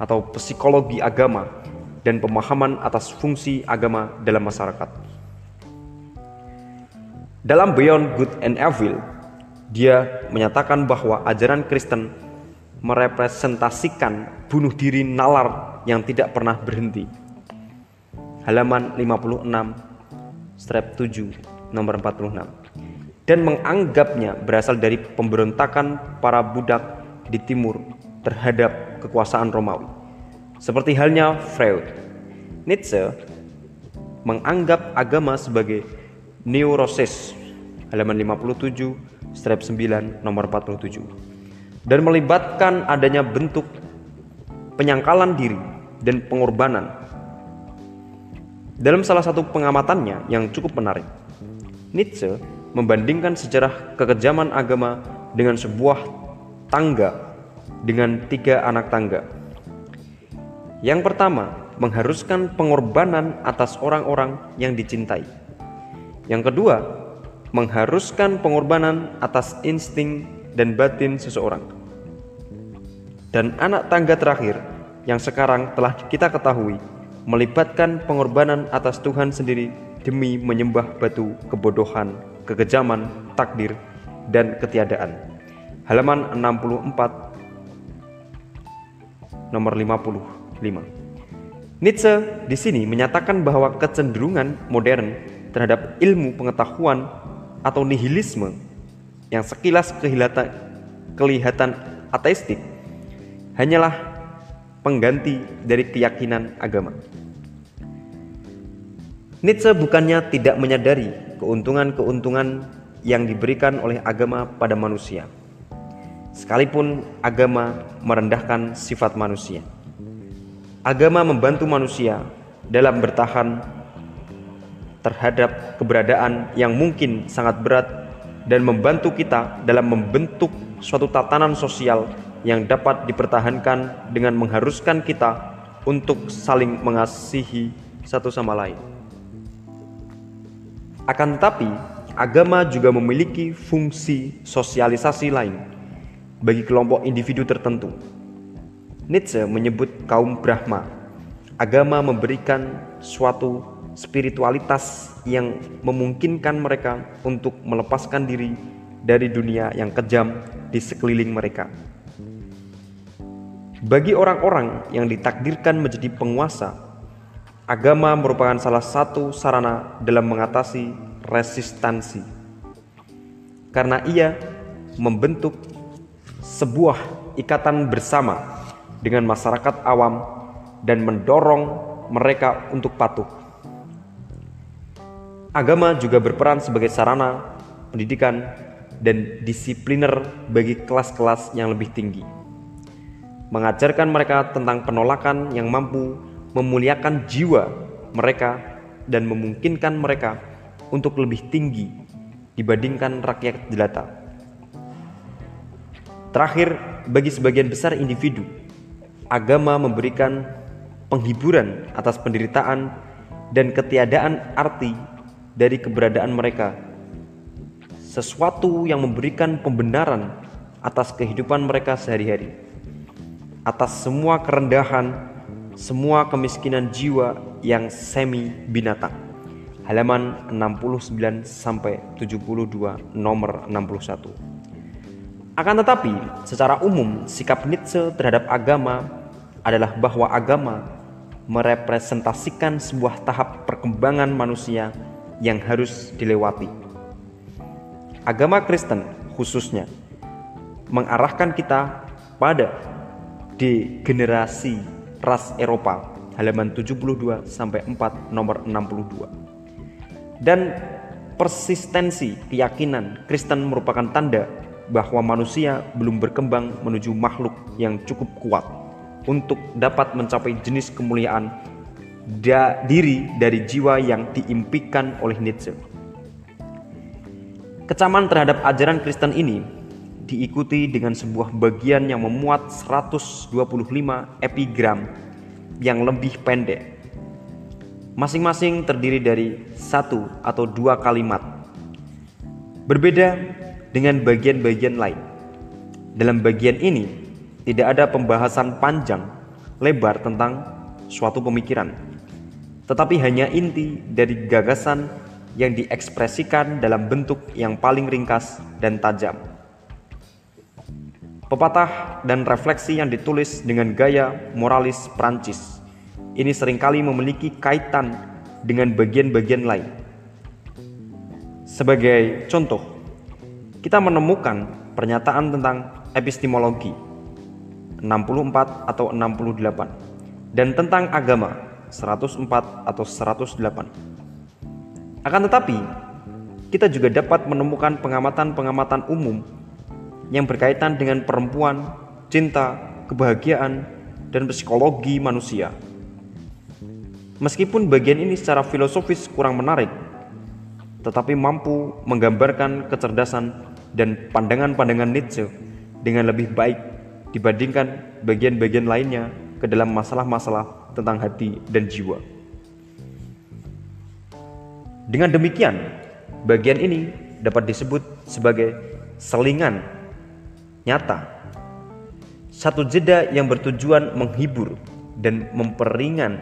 atau psikologi agama dan pemahaman atas fungsi agama dalam masyarakat. Dalam Beyond Good and Evil, dia menyatakan bahwa ajaran Kristen merepresentasikan bunuh diri nalar yang tidak pernah berhenti. Halaman 56 strap 7 nomor 46 dan menganggapnya berasal dari pemberontakan para budak di timur terhadap kekuasaan Romawi. Seperti halnya Freud, Nietzsche menganggap agama sebagai neurosis halaman 57 strap 9 nomor 47 dan melibatkan adanya bentuk penyangkalan diri dan pengorbanan. Dalam salah satu pengamatannya yang cukup menarik Nietzsche membandingkan sejarah kekejaman agama dengan sebuah tangga dengan tiga anak tangga. Yang pertama mengharuskan pengorbanan atas orang-orang yang dicintai. Yang kedua, mengharuskan pengorbanan atas insting dan batin seseorang. Dan anak tangga terakhir yang sekarang telah kita ketahui melibatkan pengorbanan atas Tuhan sendiri demi menyembah batu kebodohan, kekejaman, takdir, dan ketiadaan. Halaman 64 nomor 55. Nietzsche di sini menyatakan bahwa kecenderungan modern terhadap ilmu pengetahuan atau nihilisme yang sekilas kelihatan, kelihatan ateistik hanyalah pengganti dari keyakinan agama. Nietzsche bukannya tidak menyadari keuntungan-keuntungan yang diberikan oleh agama pada manusia, sekalipun agama merendahkan sifat manusia. Agama membantu manusia dalam bertahan terhadap keberadaan yang mungkin sangat berat dan membantu kita dalam membentuk suatu tatanan sosial yang dapat dipertahankan dengan mengharuskan kita untuk saling mengasihi satu sama lain. Akan tetapi, agama juga memiliki fungsi sosialisasi lain bagi kelompok individu tertentu Nietzsche menyebut kaum Brahma. Agama memberikan suatu spiritualitas yang memungkinkan mereka untuk melepaskan diri dari dunia yang kejam di sekeliling mereka. Bagi orang-orang yang ditakdirkan menjadi penguasa, agama merupakan salah satu sarana dalam mengatasi resistansi. Karena ia membentuk sebuah ikatan bersama dengan masyarakat awam dan mendorong mereka untuk patuh. Agama juga berperan sebagai sarana pendidikan dan disipliner bagi kelas-kelas yang lebih tinggi. Mengajarkan mereka tentang penolakan yang mampu memuliakan jiwa mereka dan memungkinkan mereka untuk lebih tinggi dibandingkan rakyat jelata. Terakhir, bagi sebagian besar individu, agama memberikan penghiburan atas penderitaan dan ketiadaan arti dari keberadaan mereka. Sesuatu yang memberikan pembenaran atas kehidupan mereka sehari-hari. Atas semua kerendahan, semua kemiskinan jiwa yang semi binatang. Halaman 69 sampai 72 nomor 61. Akan tetapi, secara umum sikap Nietzsche terhadap agama adalah bahwa agama merepresentasikan sebuah tahap perkembangan manusia yang harus dilewati. Agama Kristen khususnya mengarahkan kita pada degenerasi ras Eropa halaman 72 sampai 4 nomor 62. Dan persistensi keyakinan Kristen merupakan tanda bahwa manusia belum berkembang menuju makhluk yang cukup kuat untuk dapat mencapai jenis kemuliaan da diri dari jiwa yang diimpikan oleh Nietzsche. Kecaman terhadap ajaran Kristen ini diikuti dengan sebuah bagian yang memuat 125 epigram yang lebih pendek. Masing-masing terdiri dari satu atau dua kalimat. Berbeda dengan bagian-bagian lain. Dalam bagian ini, tidak ada pembahasan panjang lebar tentang suatu pemikiran, tetapi hanya inti dari gagasan yang diekspresikan dalam bentuk yang paling ringkas dan tajam. Pepatah dan refleksi yang ditulis dengan gaya moralis Prancis ini sering kali memiliki kaitan dengan bagian-bagian lain. Sebagai contoh, kita menemukan pernyataan tentang epistemologi 64 atau 68 dan tentang agama 104 atau 108. Akan tetapi, kita juga dapat menemukan pengamatan-pengamatan umum yang berkaitan dengan perempuan, cinta, kebahagiaan, dan psikologi manusia. Meskipun bagian ini secara filosofis kurang menarik, tetapi mampu menggambarkan kecerdasan dan pandangan-pandangan Nietzsche dengan lebih baik dibandingkan bagian-bagian lainnya ke dalam masalah-masalah tentang hati dan jiwa. Dengan demikian, bagian ini dapat disebut sebagai selingan nyata, satu jeda yang bertujuan menghibur dan memperingan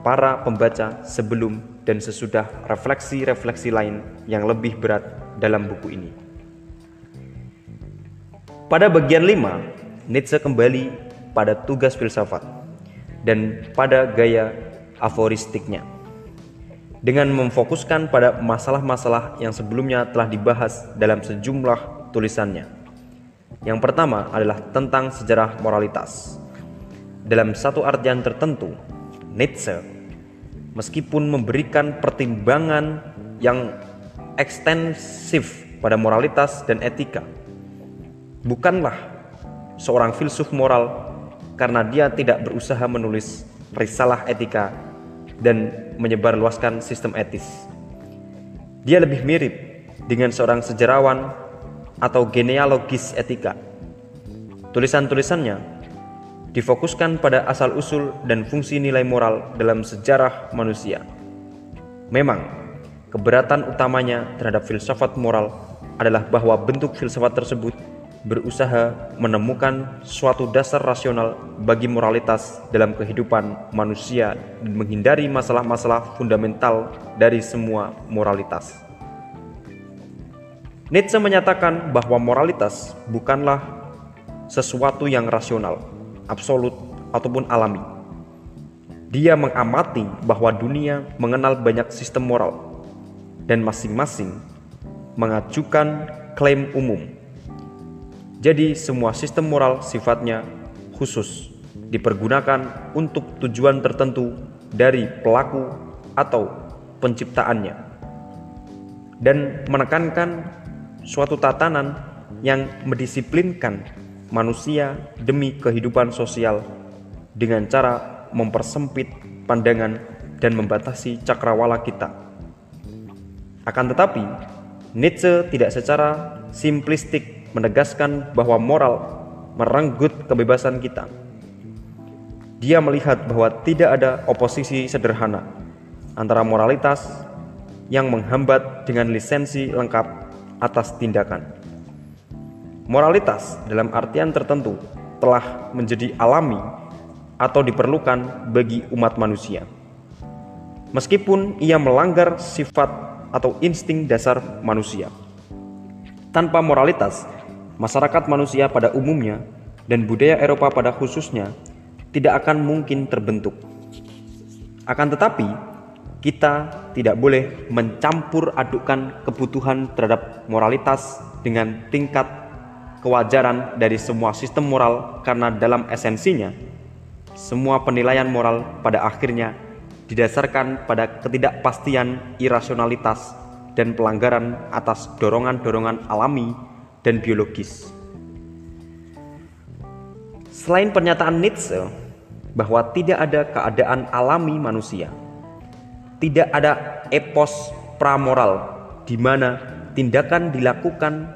para pembaca sebelum dan sesudah refleksi-refleksi lain yang lebih berat dalam buku ini. Pada bagian 5, Nietzsche kembali pada tugas filsafat dan pada gaya aforistiknya dengan memfokuskan pada masalah-masalah yang sebelumnya telah dibahas dalam sejumlah tulisannya. Yang pertama adalah tentang sejarah moralitas. Dalam satu artian tertentu, Nietzsche meskipun memberikan pertimbangan yang ekstensif pada moralitas dan etika, bukanlah seorang filsuf moral karena dia tidak berusaha menulis risalah etika dan menyebarluaskan sistem etis. Dia lebih mirip dengan seorang sejarawan atau genealogis etika. Tulisan-tulisannya difokuskan pada asal-usul dan fungsi nilai moral dalam sejarah manusia. Memang, keberatan utamanya terhadap filsafat moral adalah bahwa bentuk filsafat tersebut berusaha menemukan suatu dasar rasional bagi moralitas dalam kehidupan manusia dan menghindari masalah-masalah fundamental dari semua moralitas. Nietzsche menyatakan bahwa moralitas bukanlah sesuatu yang rasional, absolut, ataupun alami. Dia mengamati bahwa dunia mengenal banyak sistem moral dan masing-masing mengajukan klaim umum jadi semua sistem moral sifatnya khusus, dipergunakan untuk tujuan tertentu dari pelaku atau penciptaannya. Dan menekankan suatu tatanan yang mendisiplinkan manusia demi kehidupan sosial dengan cara mempersempit pandangan dan membatasi cakrawala kita. Akan tetapi, Nietzsche tidak secara simplistik menegaskan bahwa moral merenggut kebebasan kita. Dia melihat bahwa tidak ada oposisi sederhana antara moralitas yang menghambat dengan lisensi lengkap atas tindakan. Moralitas dalam artian tertentu telah menjadi alami atau diperlukan bagi umat manusia. Meskipun ia melanggar sifat atau insting dasar manusia. Tanpa moralitas, masyarakat manusia pada umumnya dan budaya Eropa pada khususnya tidak akan mungkin terbentuk. Akan tetapi, kita tidak boleh mencampur adukan kebutuhan terhadap moralitas dengan tingkat kewajaran dari semua sistem moral karena dalam esensinya semua penilaian moral pada akhirnya didasarkan pada ketidakpastian irasionalitas dan pelanggaran atas dorongan-dorongan alami dan biologis. Selain pernyataan Nietzsche bahwa tidak ada keadaan alami manusia, tidak ada epos pramoral di mana tindakan dilakukan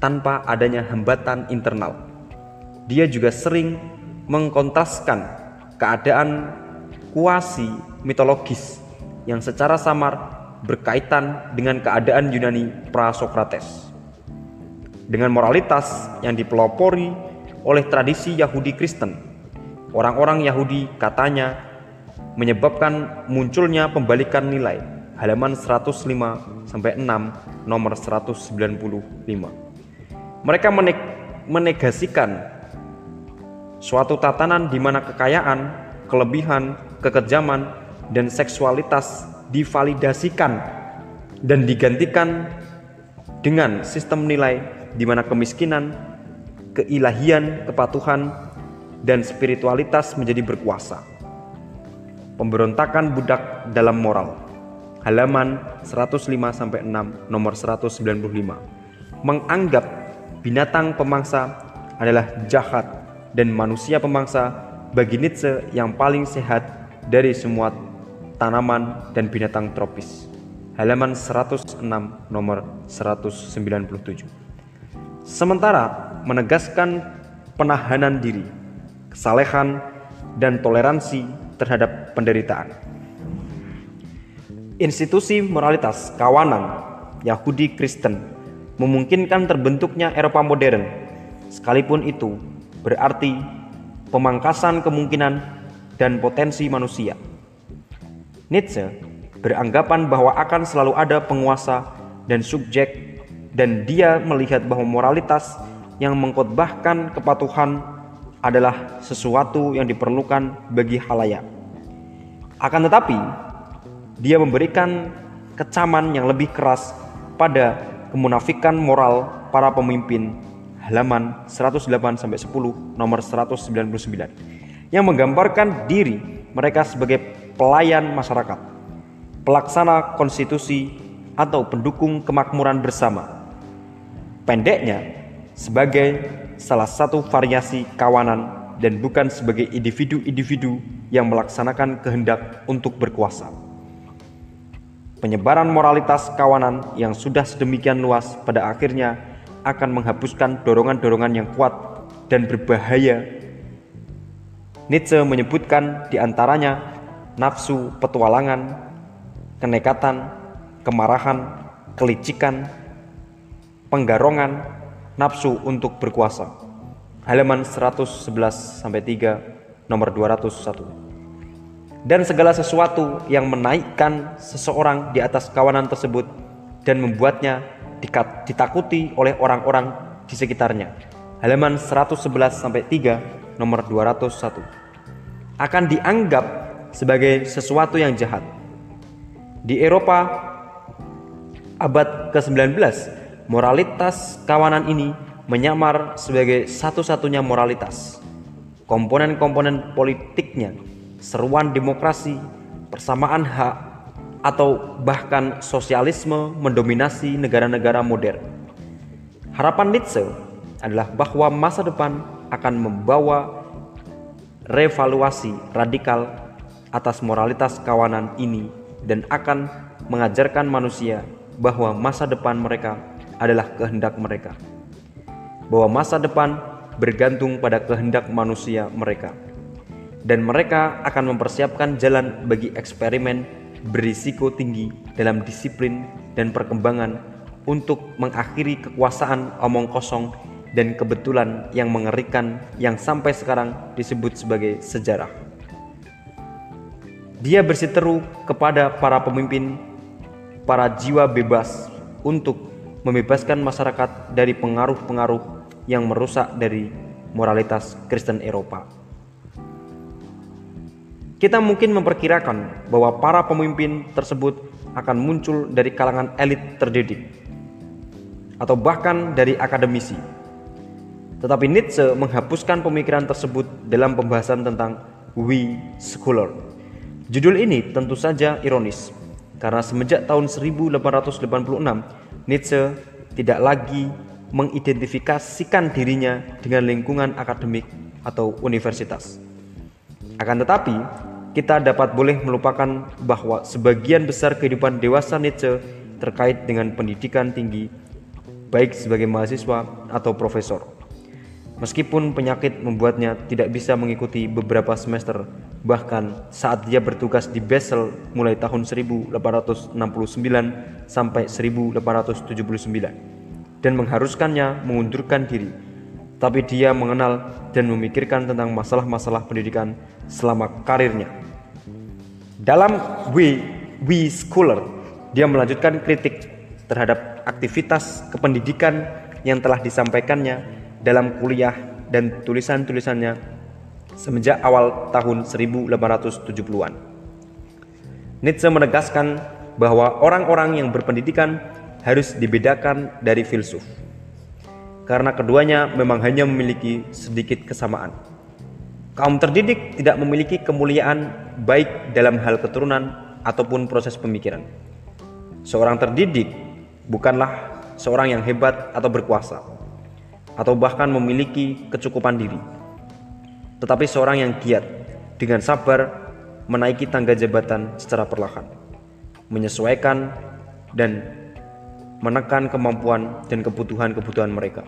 tanpa adanya hambatan internal. Dia juga sering mengkontraskan keadaan kuasi mitologis yang secara samar berkaitan dengan keadaan Yunani pra-Sokrates dengan moralitas yang dipelopori oleh tradisi Yahudi Kristen. Orang-orang Yahudi katanya menyebabkan munculnya pembalikan nilai halaman 105 sampai 6 nomor 195. Mereka menegasikan suatu tatanan di mana kekayaan, kelebihan, kekejaman, dan seksualitas divalidasikan dan digantikan dengan sistem nilai di mana kemiskinan, keilahian, kepatuhan, dan spiritualitas menjadi berkuasa. Pemberontakan budak dalam moral. Halaman 105 sampai 6 nomor 195. Menganggap binatang pemangsa adalah jahat dan manusia pemangsa bagi Nietzsche yang paling sehat dari semua tanaman dan binatang tropis. Halaman 106 nomor 197. Sementara menegaskan penahanan diri, kesalehan, dan toleransi terhadap penderitaan. Institusi moralitas kawanan Yahudi Kristen memungkinkan terbentuknya Eropa modern, sekalipun itu berarti pemangkasan kemungkinan dan potensi manusia. Nietzsche beranggapan bahwa akan selalu ada penguasa dan subjek dan dia melihat bahwa moralitas yang mengkotbahkan kepatuhan adalah sesuatu yang diperlukan bagi halayak. Akan tetapi, dia memberikan kecaman yang lebih keras pada kemunafikan moral para pemimpin halaman 108 sampai 10 nomor 199 yang menggambarkan diri mereka sebagai pelayan masyarakat, pelaksana konstitusi atau pendukung kemakmuran bersama. Pendeknya, sebagai salah satu variasi kawanan dan bukan sebagai individu-individu yang melaksanakan kehendak untuk berkuasa. Penyebaran moralitas kawanan yang sudah sedemikian luas pada akhirnya akan menghapuskan dorongan-dorongan yang kuat dan berbahaya. Nietzsche menyebutkan di antaranya nafsu petualangan, kenekatan, kemarahan, kelicikan, penggarongan, nafsu untuk berkuasa. Halaman 111 sampai 3 nomor 201 dan segala sesuatu yang menaikkan seseorang di atas kawanan tersebut dan membuatnya ditakuti oleh orang-orang di sekitarnya. Halaman 111 sampai 3 nomor 201 akan dianggap sebagai sesuatu yang jahat. Di Eropa abad ke-19, moralitas kawanan ini menyamar sebagai satu-satunya moralitas. Komponen-komponen politiknya seruan demokrasi, persamaan hak, atau bahkan sosialisme mendominasi negara-negara modern. Harapan Nietzsche adalah bahwa masa depan akan membawa revaluasi radikal atas moralitas kawanan ini dan akan mengajarkan manusia bahwa masa depan mereka adalah kehendak mereka. Bahwa masa depan bergantung pada kehendak manusia mereka dan mereka akan mempersiapkan jalan bagi eksperimen berisiko tinggi dalam disiplin dan perkembangan untuk mengakhiri kekuasaan omong kosong dan kebetulan yang mengerikan yang sampai sekarang disebut sebagai sejarah. Dia bersiteru kepada para pemimpin, para jiwa bebas untuk membebaskan masyarakat dari pengaruh-pengaruh yang merusak dari moralitas Kristen Eropa. Kita mungkin memperkirakan bahwa para pemimpin tersebut akan muncul dari kalangan elit terdidik atau bahkan dari akademisi. Tetapi Nietzsche menghapuskan pemikiran tersebut dalam pembahasan tentang We Scholar. Judul ini tentu saja ironis karena semenjak tahun 1886 Nietzsche tidak lagi mengidentifikasikan dirinya dengan lingkungan akademik atau universitas. Akan tetapi, kita dapat boleh melupakan bahwa sebagian besar kehidupan dewasa Nietzsche terkait dengan pendidikan tinggi, baik sebagai mahasiswa atau profesor. Meskipun penyakit membuatnya tidak bisa mengikuti beberapa semester, bahkan saat dia bertugas di Basel mulai tahun 1869 sampai 1879 dan mengharuskannya mengundurkan diri tapi dia mengenal dan memikirkan tentang masalah-masalah pendidikan selama karirnya. Dalam We, We Scholar, dia melanjutkan kritik terhadap aktivitas kependidikan yang telah disampaikannya dalam kuliah dan tulisan-tulisannya semenjak awal tahun 1870-an. Nietzsche menegaskan bahwa orang-orang yang berpendidikan harus dibedakan dari filsuf karena keduanya memang hanya memiliki sedikit kesamaan. Kaum terdidik tidak memiliki kemuliaan baik dalam hal keturunan ataupun proses pemikiran. Seorang terdidik bukanlah seorang yang hebat atau berkuasa, atau bahkan memiliki kecukupan diri, tetapi seorang yang giat dengan sabar menaiki tangga jabatan secara perlahan, menyesuaikan dan menekan kemampuan dan kebutuhan-kebutuhan mereka.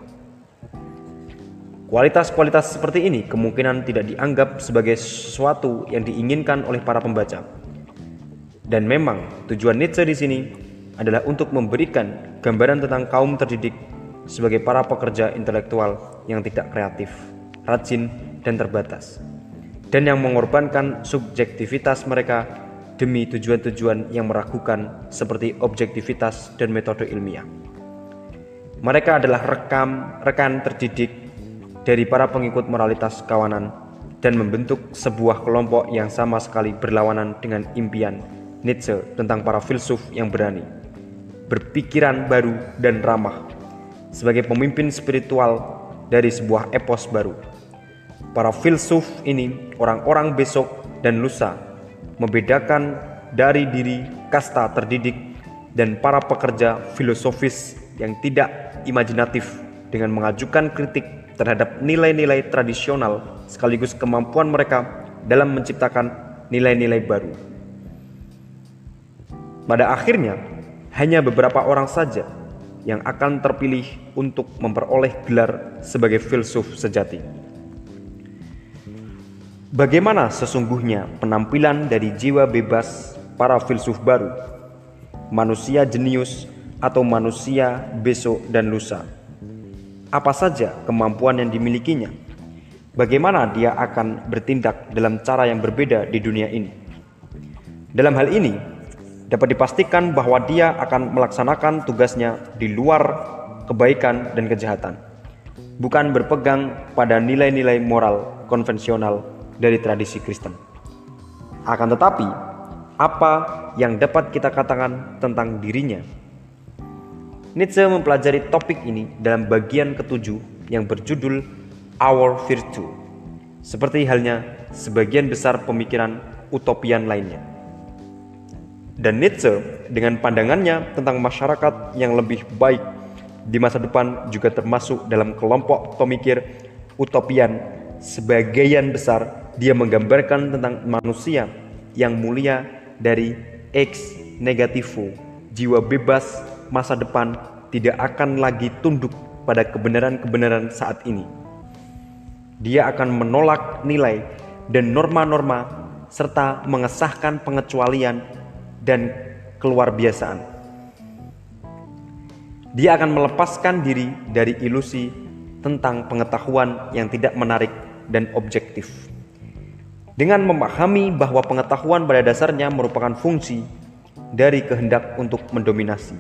Kualitas-kualitas seperti ini kemungkinan tidak dianggap sebagai sesuatu yang diinginkan oleh para pembaca. Dan memang tujuan Nietzsche di sini adalah untuk memberikan gambaran tentang kaum terdidik sebagai para pekerja intelektual yang tidak kreatif, rajin, dan terbatas, dan yang mengorbankan subjektivitas mereka demi tujuan-tujuan yang meragukan seperti objektivitas dan metode ilmiah. Mereka adalah rekam rekan terdidik dari para pengikut moralitas kawanan dan membentuk sebuah kelompok yang sama sekali berlawanan dengan impian Nietzsche tentang para filsuf yang berani, berpikiran baru dan ramah, sebagai pemimpin spiritual dari sebuah epos baru. Para filsuf ini, orang-orang besok dan lusa, membedakan dari diri kasta terdidik dan para pekerja filosofis yang tidak imajinatif dengan mengajukan kritik terhadap nilai-nilai tradisional sekaligus kemampuan mereka dalam menciptakan nilai-nilai baru. Pada akhirnya, hanya beberapa orang saja yang akan terpilih untuk memperoleh gelar sebagai filsuf sejati. Bagaimana sesungguhnya penampilan dari jiwa bebas para filsuf baru, manusia jenius atau manusia besok dan lusa? Apa saja kemampuan yang dimilikinya? Bagaimana dia akan bertindak dalam cara yang berbeda di dunia ini? Dalam hal ini, dapat dipastikan bahwa dia akan melaksanakan tugasnya di luar kebaikan dan kejahatan, bukan berpegang pada nilai-nilai moral konvensional dari tradisi Kristen. Akan tetapi, apa yang dapat kita katakan tentang dirinya? Nietzsche mempelajari topik ini dalam bagian ketujuh yang berjudul Our Virtue, seperti halnya sebagian besar pemikiran utopian lainnya. Dan Nietzsche dengan pandangannya tentang masyarakat yang lebih baik di masa depan juga termasuk dalam kelompok pemikir utopian sebagian besar dia menggambarkan tentang manusia yang mulia dari ex negativo, jiwa bebas masa depan tidak akan lagi tunduk pada kebenaran-kebenaran saat ini. Dia akan menolak nilai dan norma-norma serta mengesahkan pengecualian dan keluar biasaan. Dia akan melepaskan diri dari ilusi tentang pengetahuan yang tidak menarik dan objektif. Dengan memahami bahwa pengetahuan pada dasarnya merupakan fungsi dari kehendak untuk mendominasi,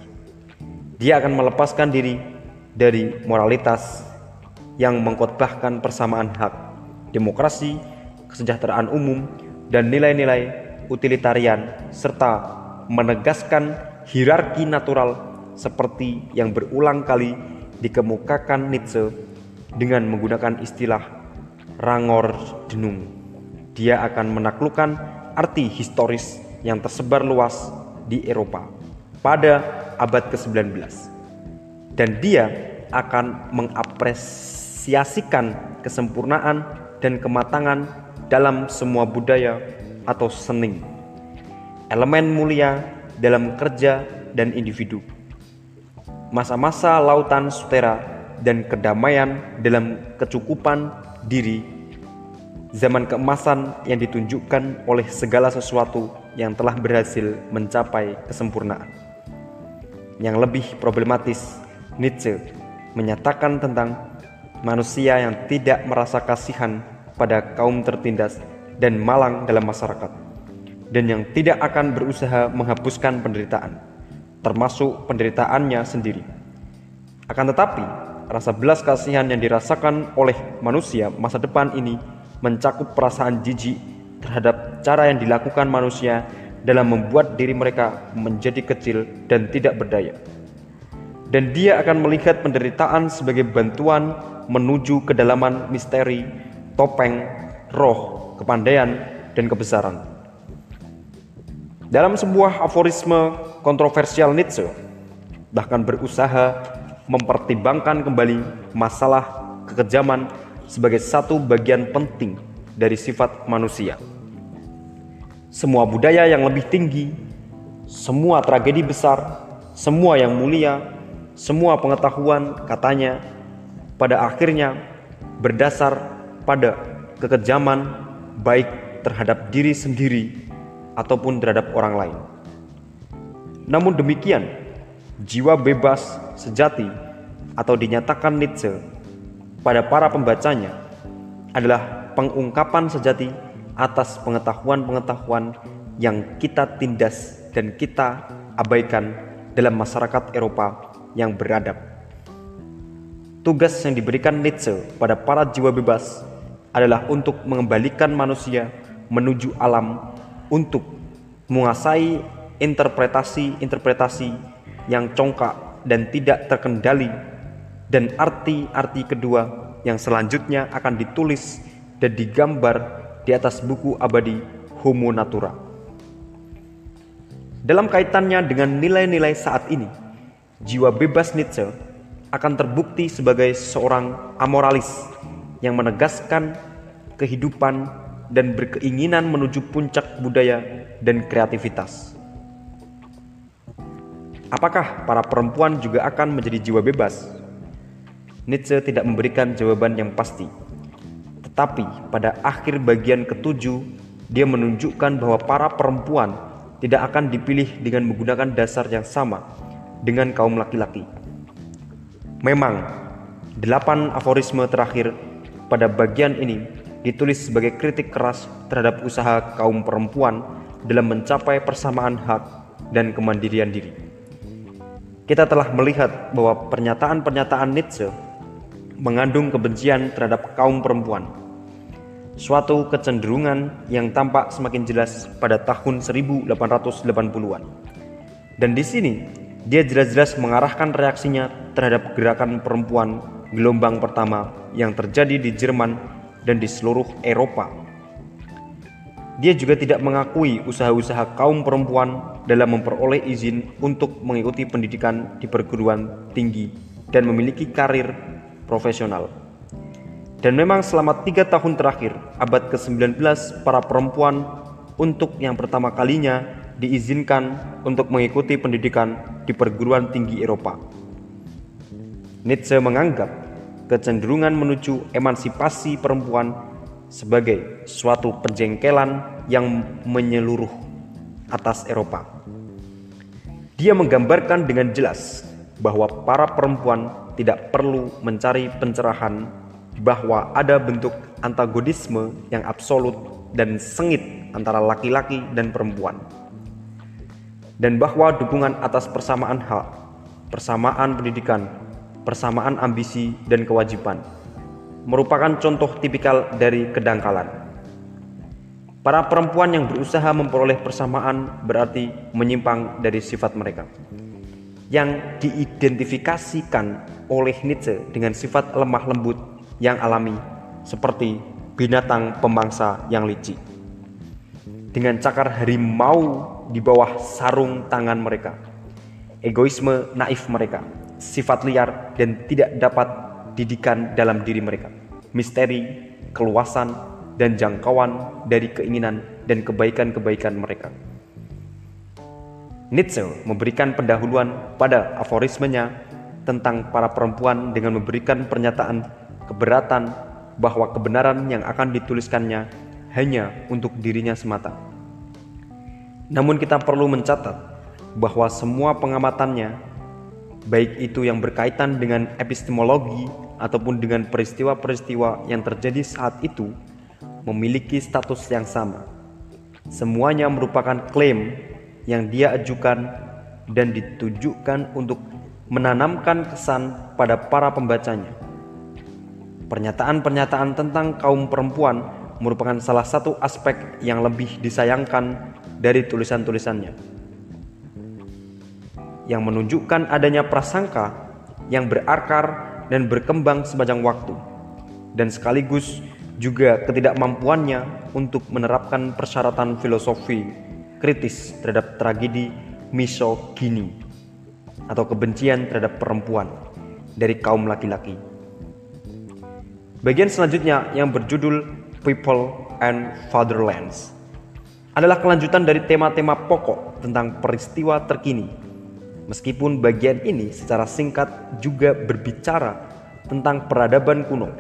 dia akan melepaskan diri dari moralitas yang mengkotbahkan persamaan hak, demokrasi, kesejahteraan umum, dan nilai-nilai utilitarian, serta menegaskan hierarki natural seperti yang berulang kali dikemukakan Nietzsche dengan menggunakan istilah rangor denung dia akan menaklukkan arti historis yang tersebar luas di Eropa pada abad ke-19. Dan dia akan mengapresiasikan kesempurnaan dan kematangan dalam semua budaya atau seni. Elemen mulia dalam kerja dan individu. Masa-masa lautan sutera dan kedamaian dalam kecukupan diri zaman keemasan yang ditunjukkan oleh segala sesuatu yang telah berhasil mencapai kesempurnaan. Yang lebih problematis, Nietzsche menyatakan tentang manusia yang tidak merasa kasihan pada kaum tertindas dan malang dalam masyarakat, dan yang tidak akan berusaha menghapuskan penderitaan, termasuk penderitaannya sendiri. Akan tetapi, rasa belas kasihan yang dirasakan oleh manusia masa depan ini mencakup perasaan jijik terhadap cara yang dilakukan manusia dalam membuat diri mereka menjadi kecil dan tidak berdaya. Dan dia akan melihat penderitaan sebagai bantuan menuju kedalaman misteri, topeng, roh, kepandaian, dan kebesaran. Dalam sebuah aforisme kontroversial Nietzsche, bahkan berusaha mempertimbangkan kembali masalah kekejaman sebagai satu bagian penting dari sifat manusia. Semua budaya yang lebih tinggi, semua tragedi besar, semua yang mulia, semua pengetahuan katanya pada akhirnya berdasar pada kekejaman baik terhadap diri sendiri ataupun terhadap orang lain. Namun demikian, jiwa bebas sejati atau dinyatakan Nietzsche pada para pembacanya adalah pengungkapan sejati atas pengetahuan-pengetahuan yang kita tindas dan kita abaikan dalam masyarakat Eropa yang beradab. Tugas yang diberikan Nietzsche pada para jiwa bebas adalah untuk mengembalikan manusia menuju alam untuk menguasai interpretasi-interpretasi yang congkak dan tidak terkendali dan arti-arti kedua yang selanjutnya akan ditulis dan digambar di atas buku abadi Homo Natura. Dalam kaitannya dengan nilai-nilai saat ini, jiwa bebas Nietzsche akan terbukti sebagai seorang amoralis yang menegaskan kehidupan dan berkeinginan menuju puncak budaya dan kreativitas. Apakah para perempuan juga akan menjadi jiwa bebas? Nietzsche tidak memberikan jawaban yang pasti. Tetapi pada akhir bagian ketujuh, dia menunjukkan bahwa para perempuan tidak akan dipilih dengan menggunakan dasar yang sama dengan kaum laki-laki. Memang, delapan aforisme terakhir pada bagian ini ditulis sebagai kritik keras terhadap usaha kaum perempuan dalam mencapai persamaan hak dan kemandirian diri. Kita telah melihat bahwa pernyataan-pernyataan Nietzsche mengandung kebencian terhadap kaum perempuan. Suatu kecenderungan yang tampak semakin jelas pada tahun 1880-an. Dan di sini dia jelas-jelas mengarahkan reaksinya terhadap gerakan perempuan gelombang pertama yang terjadi di Jerman dan di seluruh Eropa. Dia juga tidak mengakui usaha-usaha kaum perempuan dalam memperoleh izin untuk mengikuti pendidikan di perguruan tinggi dan memiliki karir profesional. Dan memang selama tiga tahun terakhir abad ke-19 para perempuan untuk yang pertama kalinya diizinkan untuk mengikuti pendidikan di perguruan tinggi Eropa. Nietzsche menganggap kecenderungan menuju emansipasi perempuan sebagai suatu penjengkelan yang menyeluruh atas Eropa. Dia menggambarkan dengan jelas bahwa para perempuan tidak perlu mencari pencerahan bahwa ada bentuk antagonisme yang absolut dan sengit antara laki-laki dan perempuan dan bahwa dukungan atas persamaan hak, persamaan pendidikan, persamaan ambisi dan kewajiban merupakan contoh tipikal dari kedangkalan. Para perempuan yang berusaha memperoleh persamaan berarti menyimpang dari sifat mereka yang diidentifikasikan oleh Nietzsche dengan sifat lemah lembut yang alami seperti binatang pemangsa yang licik. Dengan cakar harimau di bawah sarung tangan mereka. Egoisme naif mereka, sifat liar dan tidak dapat didikan dalam diri mereka. Misteri, keluasan, dan jangkauan dari keinginan dan kebaikan-kebaikan mereka. Nietzsche memberikan pendahuluan pada aforismenya tentang para perempuan dengan memberikan pernyataan keberatan bahwa kebenaran yang akan dituliskannya hanya untuk dirinya semata. Namun kita perlu mencatat bahwa semua pengamatannya, baik itu yang berkaitan dengan epistemologi ataupun dengan peristiwa-peristiwa yang terjadi saat itu, memiliki status yang sama. Semuanya merupakan klaim yang dia ajukan dan ditujukan untuk menanamkan kesan pada para pembacanya. Pernyataan-pernyataan tentang kaum perempuan merupakan salah satu aspek yang lebih disayangkan dari tulisan-tulisannya yang menunjukkan adanya prasangka yang berakar dan berkembang sepanjang waktu dan sekaligus juga ketidakmampuannya untuk menerapkan persyaratan filosofi kritis terhadap tragedi misogini atau kebencian terhadap perempuan dari kaum laki-laki. Bagian selanjutnya yang berjudul People and Fatherlands adalah kelanjutan dari tema-tema pokok tentang peristiwa terkini. Meskipun bagian ini secara singkat juga berbicara tentang peradaban kuno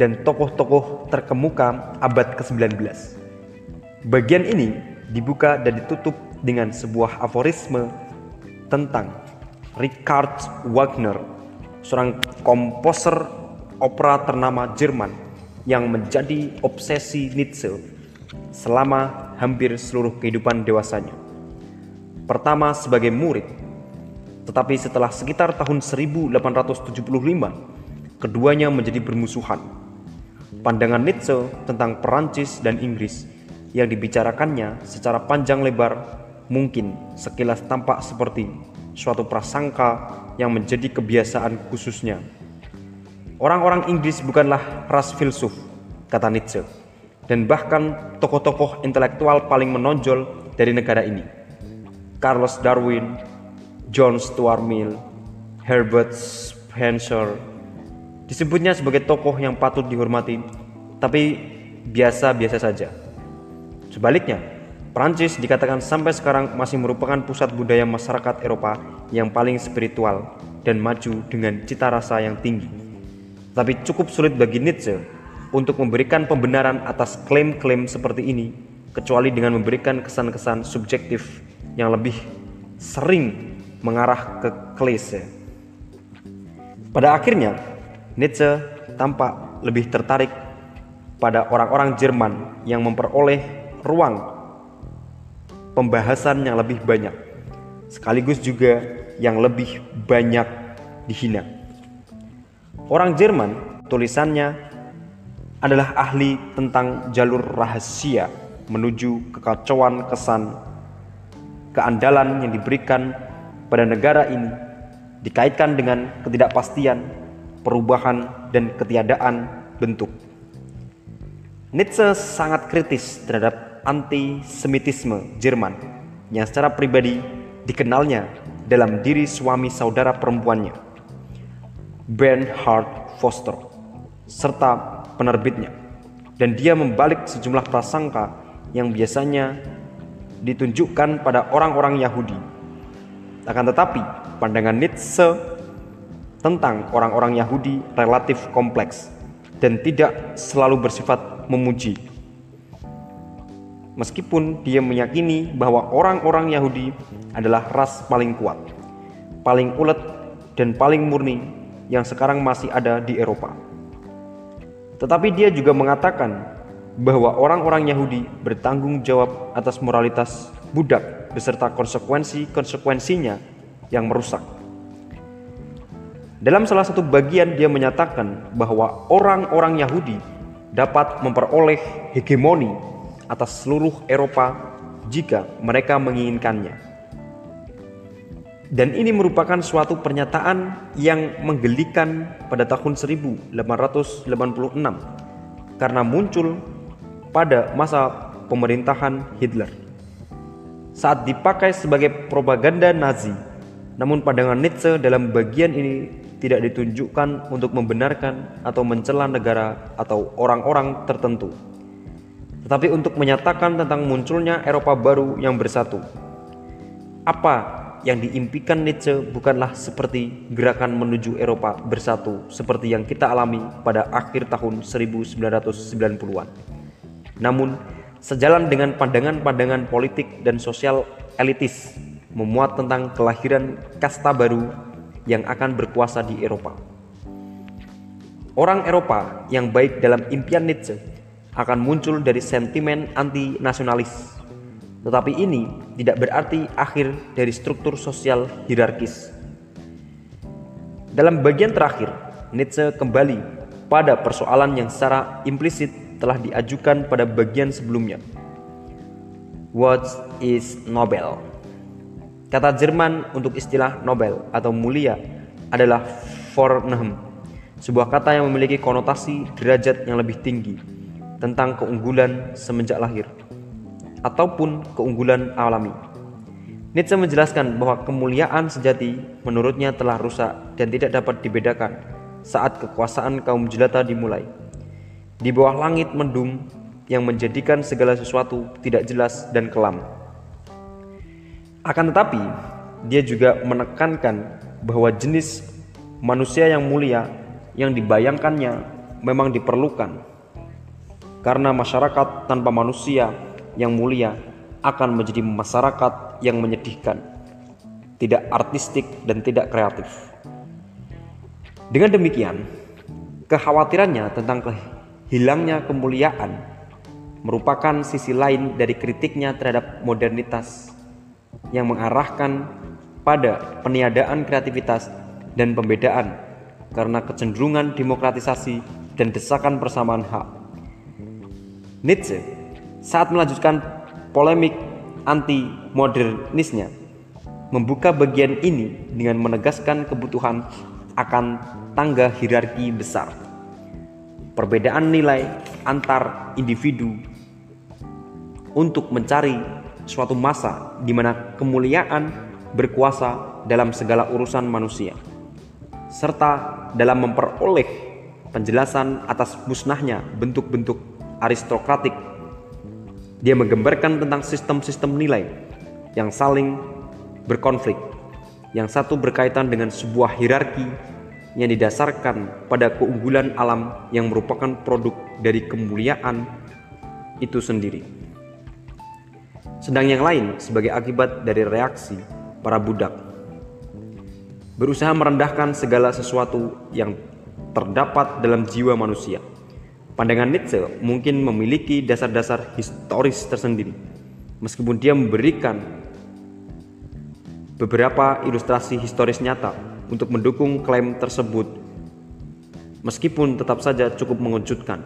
dan tokoh-tokoh terkemuka abad ke-19. Bagian ini dibuka dan ditutup dengan sebuah aforisme tentang Richard Wagner, seorang komposer opera ternama Jerman yang menjadi obsesi Nietzsche selama hampir seluruh kehidupan dewasanya. Pertama sebagai murid, tetapi setelah sekitar tahun 1875, keduanya menjadi bermusuhan. Pandangan Nietzsche tentang Perancis dan Inggris yang dibicarakannya secara panjang lebar mungkin sekilas tampak seperti suatu prasangka yang menjadi kebiasaan khususnya. Orang-orang Inggris bukanlah ras filsuf, kata Nietzsche, dan bahkan tokoh-tokoh intelektual paling menonjol dari negara ini. Charles Darwin, John Stuart Mill, Herbert Spencer, disebutnya sebagai tokoh yang patut dihormati, tapi biasa-biasa saja. Sebaliknya, Prancis dikatakan sampai sekarang masih merupakan pusat budaya masyarakat Eropa yang paling spiritual dan maju dengan cita rasa yang tinggi. Tapi cukup sulit bagi Nietzsche untuk memberikan pembenaran atas klaim-klaim seperti ini, kecuali dengan memberikan kesan-kesan subjektif yang lebih sering mengarah ke klise. Pada akhirnya, Nietzsche tampak lebih tertarik pada orang-orang Jerman yang memperoleh ruang pembahasan yang lebih banyak, sekaligus juga yang lebih banyak dihina. Orang Jerman, tulisannya adalah ahli tentang jalur rahasia menuju kekacauan kesan keandalan yang diberikan pada negara ini dikaitkan dengan ketidakpastian, perubahan, dan ketiadaan bentuk. Nietzsche sangat kritis terhadap antisemitisme Jerman yang secara pribadi dikenalnya dalam diri suami saudara perempuannya. Bernhard Foster serta penerbitnya dan dia membalik sejumlah prasangka yang biasanya ditunjukkan pada orang-orang Yahudi. Akan tetapi, pandangan Nietzsche tentang orang-orang Yahudi relatif kompleks dan tidak selalu bersifat memuji. Meskipun dia meyakini bahwa orang-orang Yahudi adalah ras paling kuat, paling ulet, dan paling murni yang sekarang masih ada di Eropa. Tetapi dia juga mengatakan bahwa orang-orang Yahudi bertanggung jawab atas moralitas budak beserta konsekuensi-konsekuensinya yang merusak. Dalam salah satu bagian dia menyatakan bahwa orang-orang Yahudi dapat memperoleh hegemoni atas seluruh Eropa jika mereka menginginkannya. Dan ini merupakan suatu pernyataan yang menggelikan pada tahun 1886 karena muncul pada masa pemerintahan Hitler. Saat dipakai sebagai propaganda Nazi, namun pandangan Nietzsche dalam bagian ini tidak ditunjukkan untuk membenarkan atau mencela negara atau orang-orang tertentu, tetapi untuk menyatakan tentang munculnya Eropa baru yang bersatu. Apa yang diimpikan Nietzsche bukanlah seperti gerakan menuju Eropa bersatu seperti yang kita alami pada akhir tahun 1990-an. Namun, sejalan dengan pandangan-pandangan politik dan sosial elitis memuat tentang kelahiran kasta baru yang akan berkuasa di Eropa. Orang Eropa yang baik dalam impian Nietzsche akan muncul dari sentimen anti-nasionalis tetapi ini tidak berarti akhir dari struktur sosial hierarkis. Dalam bagian terakhir, Nietzsche kembali pada persoalan yang secara implisit telah diajukan pada bagian sebelumnya. What is Nobel? Kata Jerman untuk istilah Nobel atau mulia adalah Vornehm, sebuah kata yang memiliki konotasi derajat yang lebih tinggi tentang keunggulan semenjak lahir ataupun keunggulan alami. Nietzsche menjelaskan bahwa kemuliaan sejati menurutnya telah rusak dan tidak dapat dibedakan saat kekuasaan kaum jelata dimulai. Di bawah langit mendung yang menjadikan segala sesuatu tidak jelas dan kelam. Akan tetapi, dia juga menekankan bahwa jenis manusia yang mulia yang dibayangkannya memang diperlukan karena masyarakat tanpa manusia yang mulia akan menjadi masyarakat yang menyedihkan, tidak artistik dan tidak kreatif. Dengan demikian, kekhawatirannya tentang hilangnya kemuliaan merupakan sisi lain dari kritiknya terhadap modernitas yang mengarahkan pada peniadaan kreativitas dan pembedaan karena kecenderungan demokratisasi dan desakan persamaan hak. Nietzsche saat melanjutkan polemik anti modernisnya membuka bagian ini dengan menegaskan kebutuhan akan tangga hierarki besar. Perbedaan nilai antar individu untuk mencari suatu masa di mana kemuliaan berkuasa dalam segala urusan manusia, serta dalam memperoleh penjelasan atas musnahnya bentuk-bentuk aristokratik. Dia menggambarkan tentang sistem-sistem nilai yang saling berkonflik. Yang satu berkaitan dengan sebuah hierarki yang didasarkan pada keunggulan alam yang merupakan produk dari kemuliaan itu sendiri. Sedang yang lain sebagai akibat dari reaksi para budak berusaha merendahkan segala sesuatu yang terdapat dalam jiwa manusia. Pandangan Nietzsche mungkin memiliki dasar-dasar historis tersendiri, meskipun dia memberikan beberapa ilustrasi historis nyata untuk mendukung klaim tersebut meskipun tetap saja cukup mengejutkan.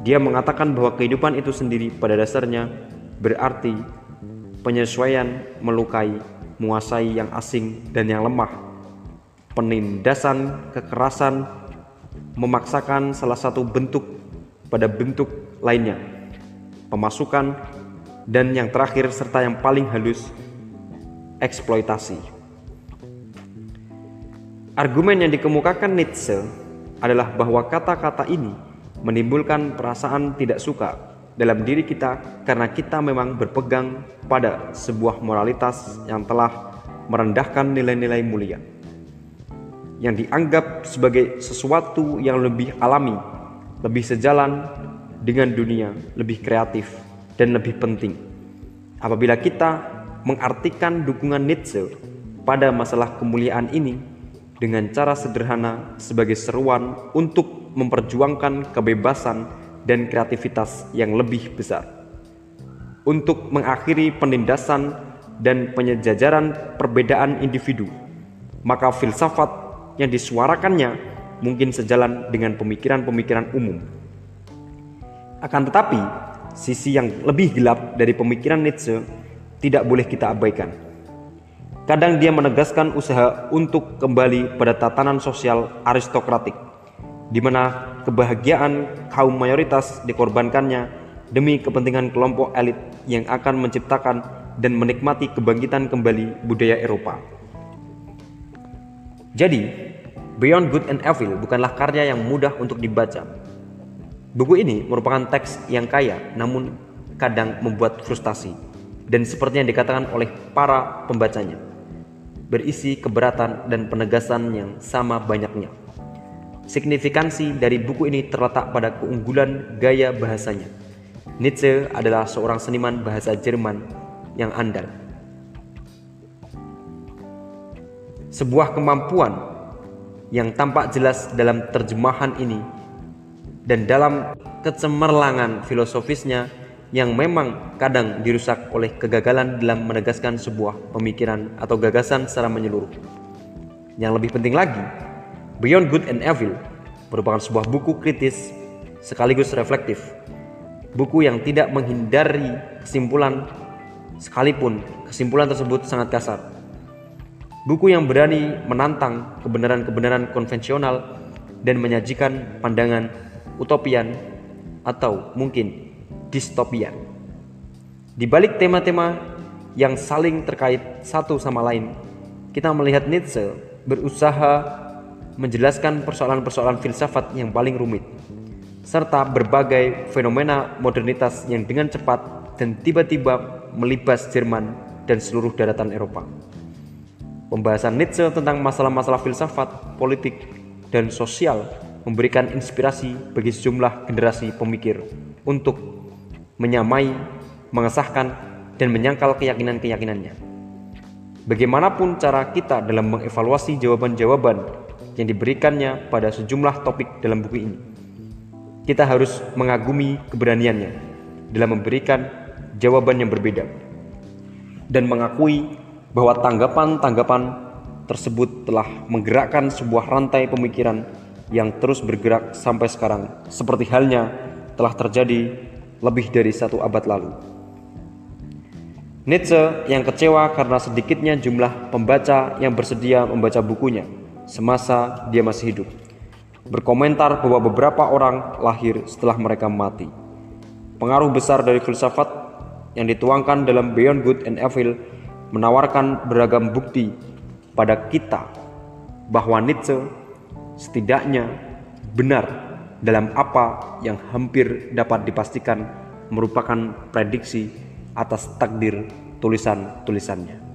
Dia mengatakan bahwa kehidupan itu sendiri pada dasarnya berarti penyesuaian melukai, menguasai yang asing dan yang lemah, penindasan, kekerasan, memaksakan salah satu bentuk pada bentuk lainnya, pemasukan, dan yang terakhir serta yang paling halus eksploitasi. Argumen yang dikemukakan Nietzsche adalah bahwa kata-kata ini menimbulkan perasaan tidak suka dalam diri kita karena kita memang berpegang pada sebuah moralitas yang telah merendahkan nilai-nilai mulia yang dianggap sebagai sesuatu yang lebih alami, lebih sejalan dengan dunia, lebih kreatif, dan lebih penting. Apabila kita mengartikan dukungan Nietzsche pada masalah kemuliaan ini dengan cara sederhana sebagai seruan untuk memperjuangkan kebebasan dan kreativitas yang lebih besar. Untuk mengakhiri penindasan dan penyejajaran perbedaan individu, maka filsafat yang disuarakannya mungkin sejalan dengan pemikiran-pemikiran umum. Akan tetapi, sisi yang lebih gelap dari pemikiran Nietzsche tidak boleh kita abaikan. Kadang dia menegaskan usaha untuk kembali pada tatanan sosial aristokratik, di mana kebahagiaan kaum mayoritas dikorbankannya demi kepentingan kelompok elit yang akan menciptakan dan menikmati kebangkitan kembali budaya Eropa. Jadi, Beyond Good and Evil bukanlah karya yang mudah untuk dibaca. Buku ini merupakan teks yang kaya namun kadang membuat frustasi dan seperti yang dikatakan oleh para pembacanya, berisi keberatan dan penegasan yang sama banyaknya. Signifikansi dari buku ini terletak pada keunggulan gaya bahasanya. Nietzsche adalah seorang seniman bahasa Jerman yang andal. Sebuah kemampuan yang tampak jelas dalam terjemahan ini dan dalam kecemerlangan filosofisnya yang memang kadang dirusak oleh kegagalan dalam menegaskan sebuah pemikiran atau gagasan secara menyeluruh. Yang lebih penting lagi, Beyond Good and Evil merupakan sebuah buku kritis sekaligus reflektif. Buku yang tidak menghindari kesimpulan sekalipun kesimpulan tersebut sangat kasar. Buku yang berani menantang kebenaran-kebenaran konvensional dan menyajikan pandangan utopian atau mungkin distopian. Di balik tema-tema yang saling terkait satu sama lain, kita melihat Nietzsche berusaha menjelaskan persoalan-persoalan filsafat yang paling rumit, serta berbagai fenomena modernitas yang dengan cepat dan tiba-tiba melibas Jerman dan seluruh daratan Eropa. Pembahasan Nietzsche tentang masalah-masalah filsafat, politik, dan sosial memberikan inspirasi bagi sejumlah generasi pemikir untuk menyamai, mengesahkan, dan menyangkal keyakinan-keyakinannya. Bagaimanapun cara kita dalam mengevaluasi jawaban-jawaban yang diberikannya pada sejumlah topik dalam buku ini, kita harus mengagumi keberaniannya dalam memberikan jawaban yang berbeda dan mengakui bahwa tanggapan-tanggapan tersebut telah menggerakkan sebuah rantai pemikiran yang terus bergerak sampai sekarang, seperti halnya telah terjadi lebih dari satu abad lalu. Nietzsche yang kecewa karena sedikitnya jumlah pembaca yang bersedia membaca bukunya semasa dia masih hidup. Berkomentar bahwa beberapa orang lahir setelah mereka mati. Pengaruh besar dari filsafat yang dituangkan dalam Beyond Good and Evil menawarkan beragam bukti pada kita bahwa Nietzsche setidaknya benar dalam apa yang hampir dapat dipastikan merupakan prediksi atas takdir tulisan-tulisannya.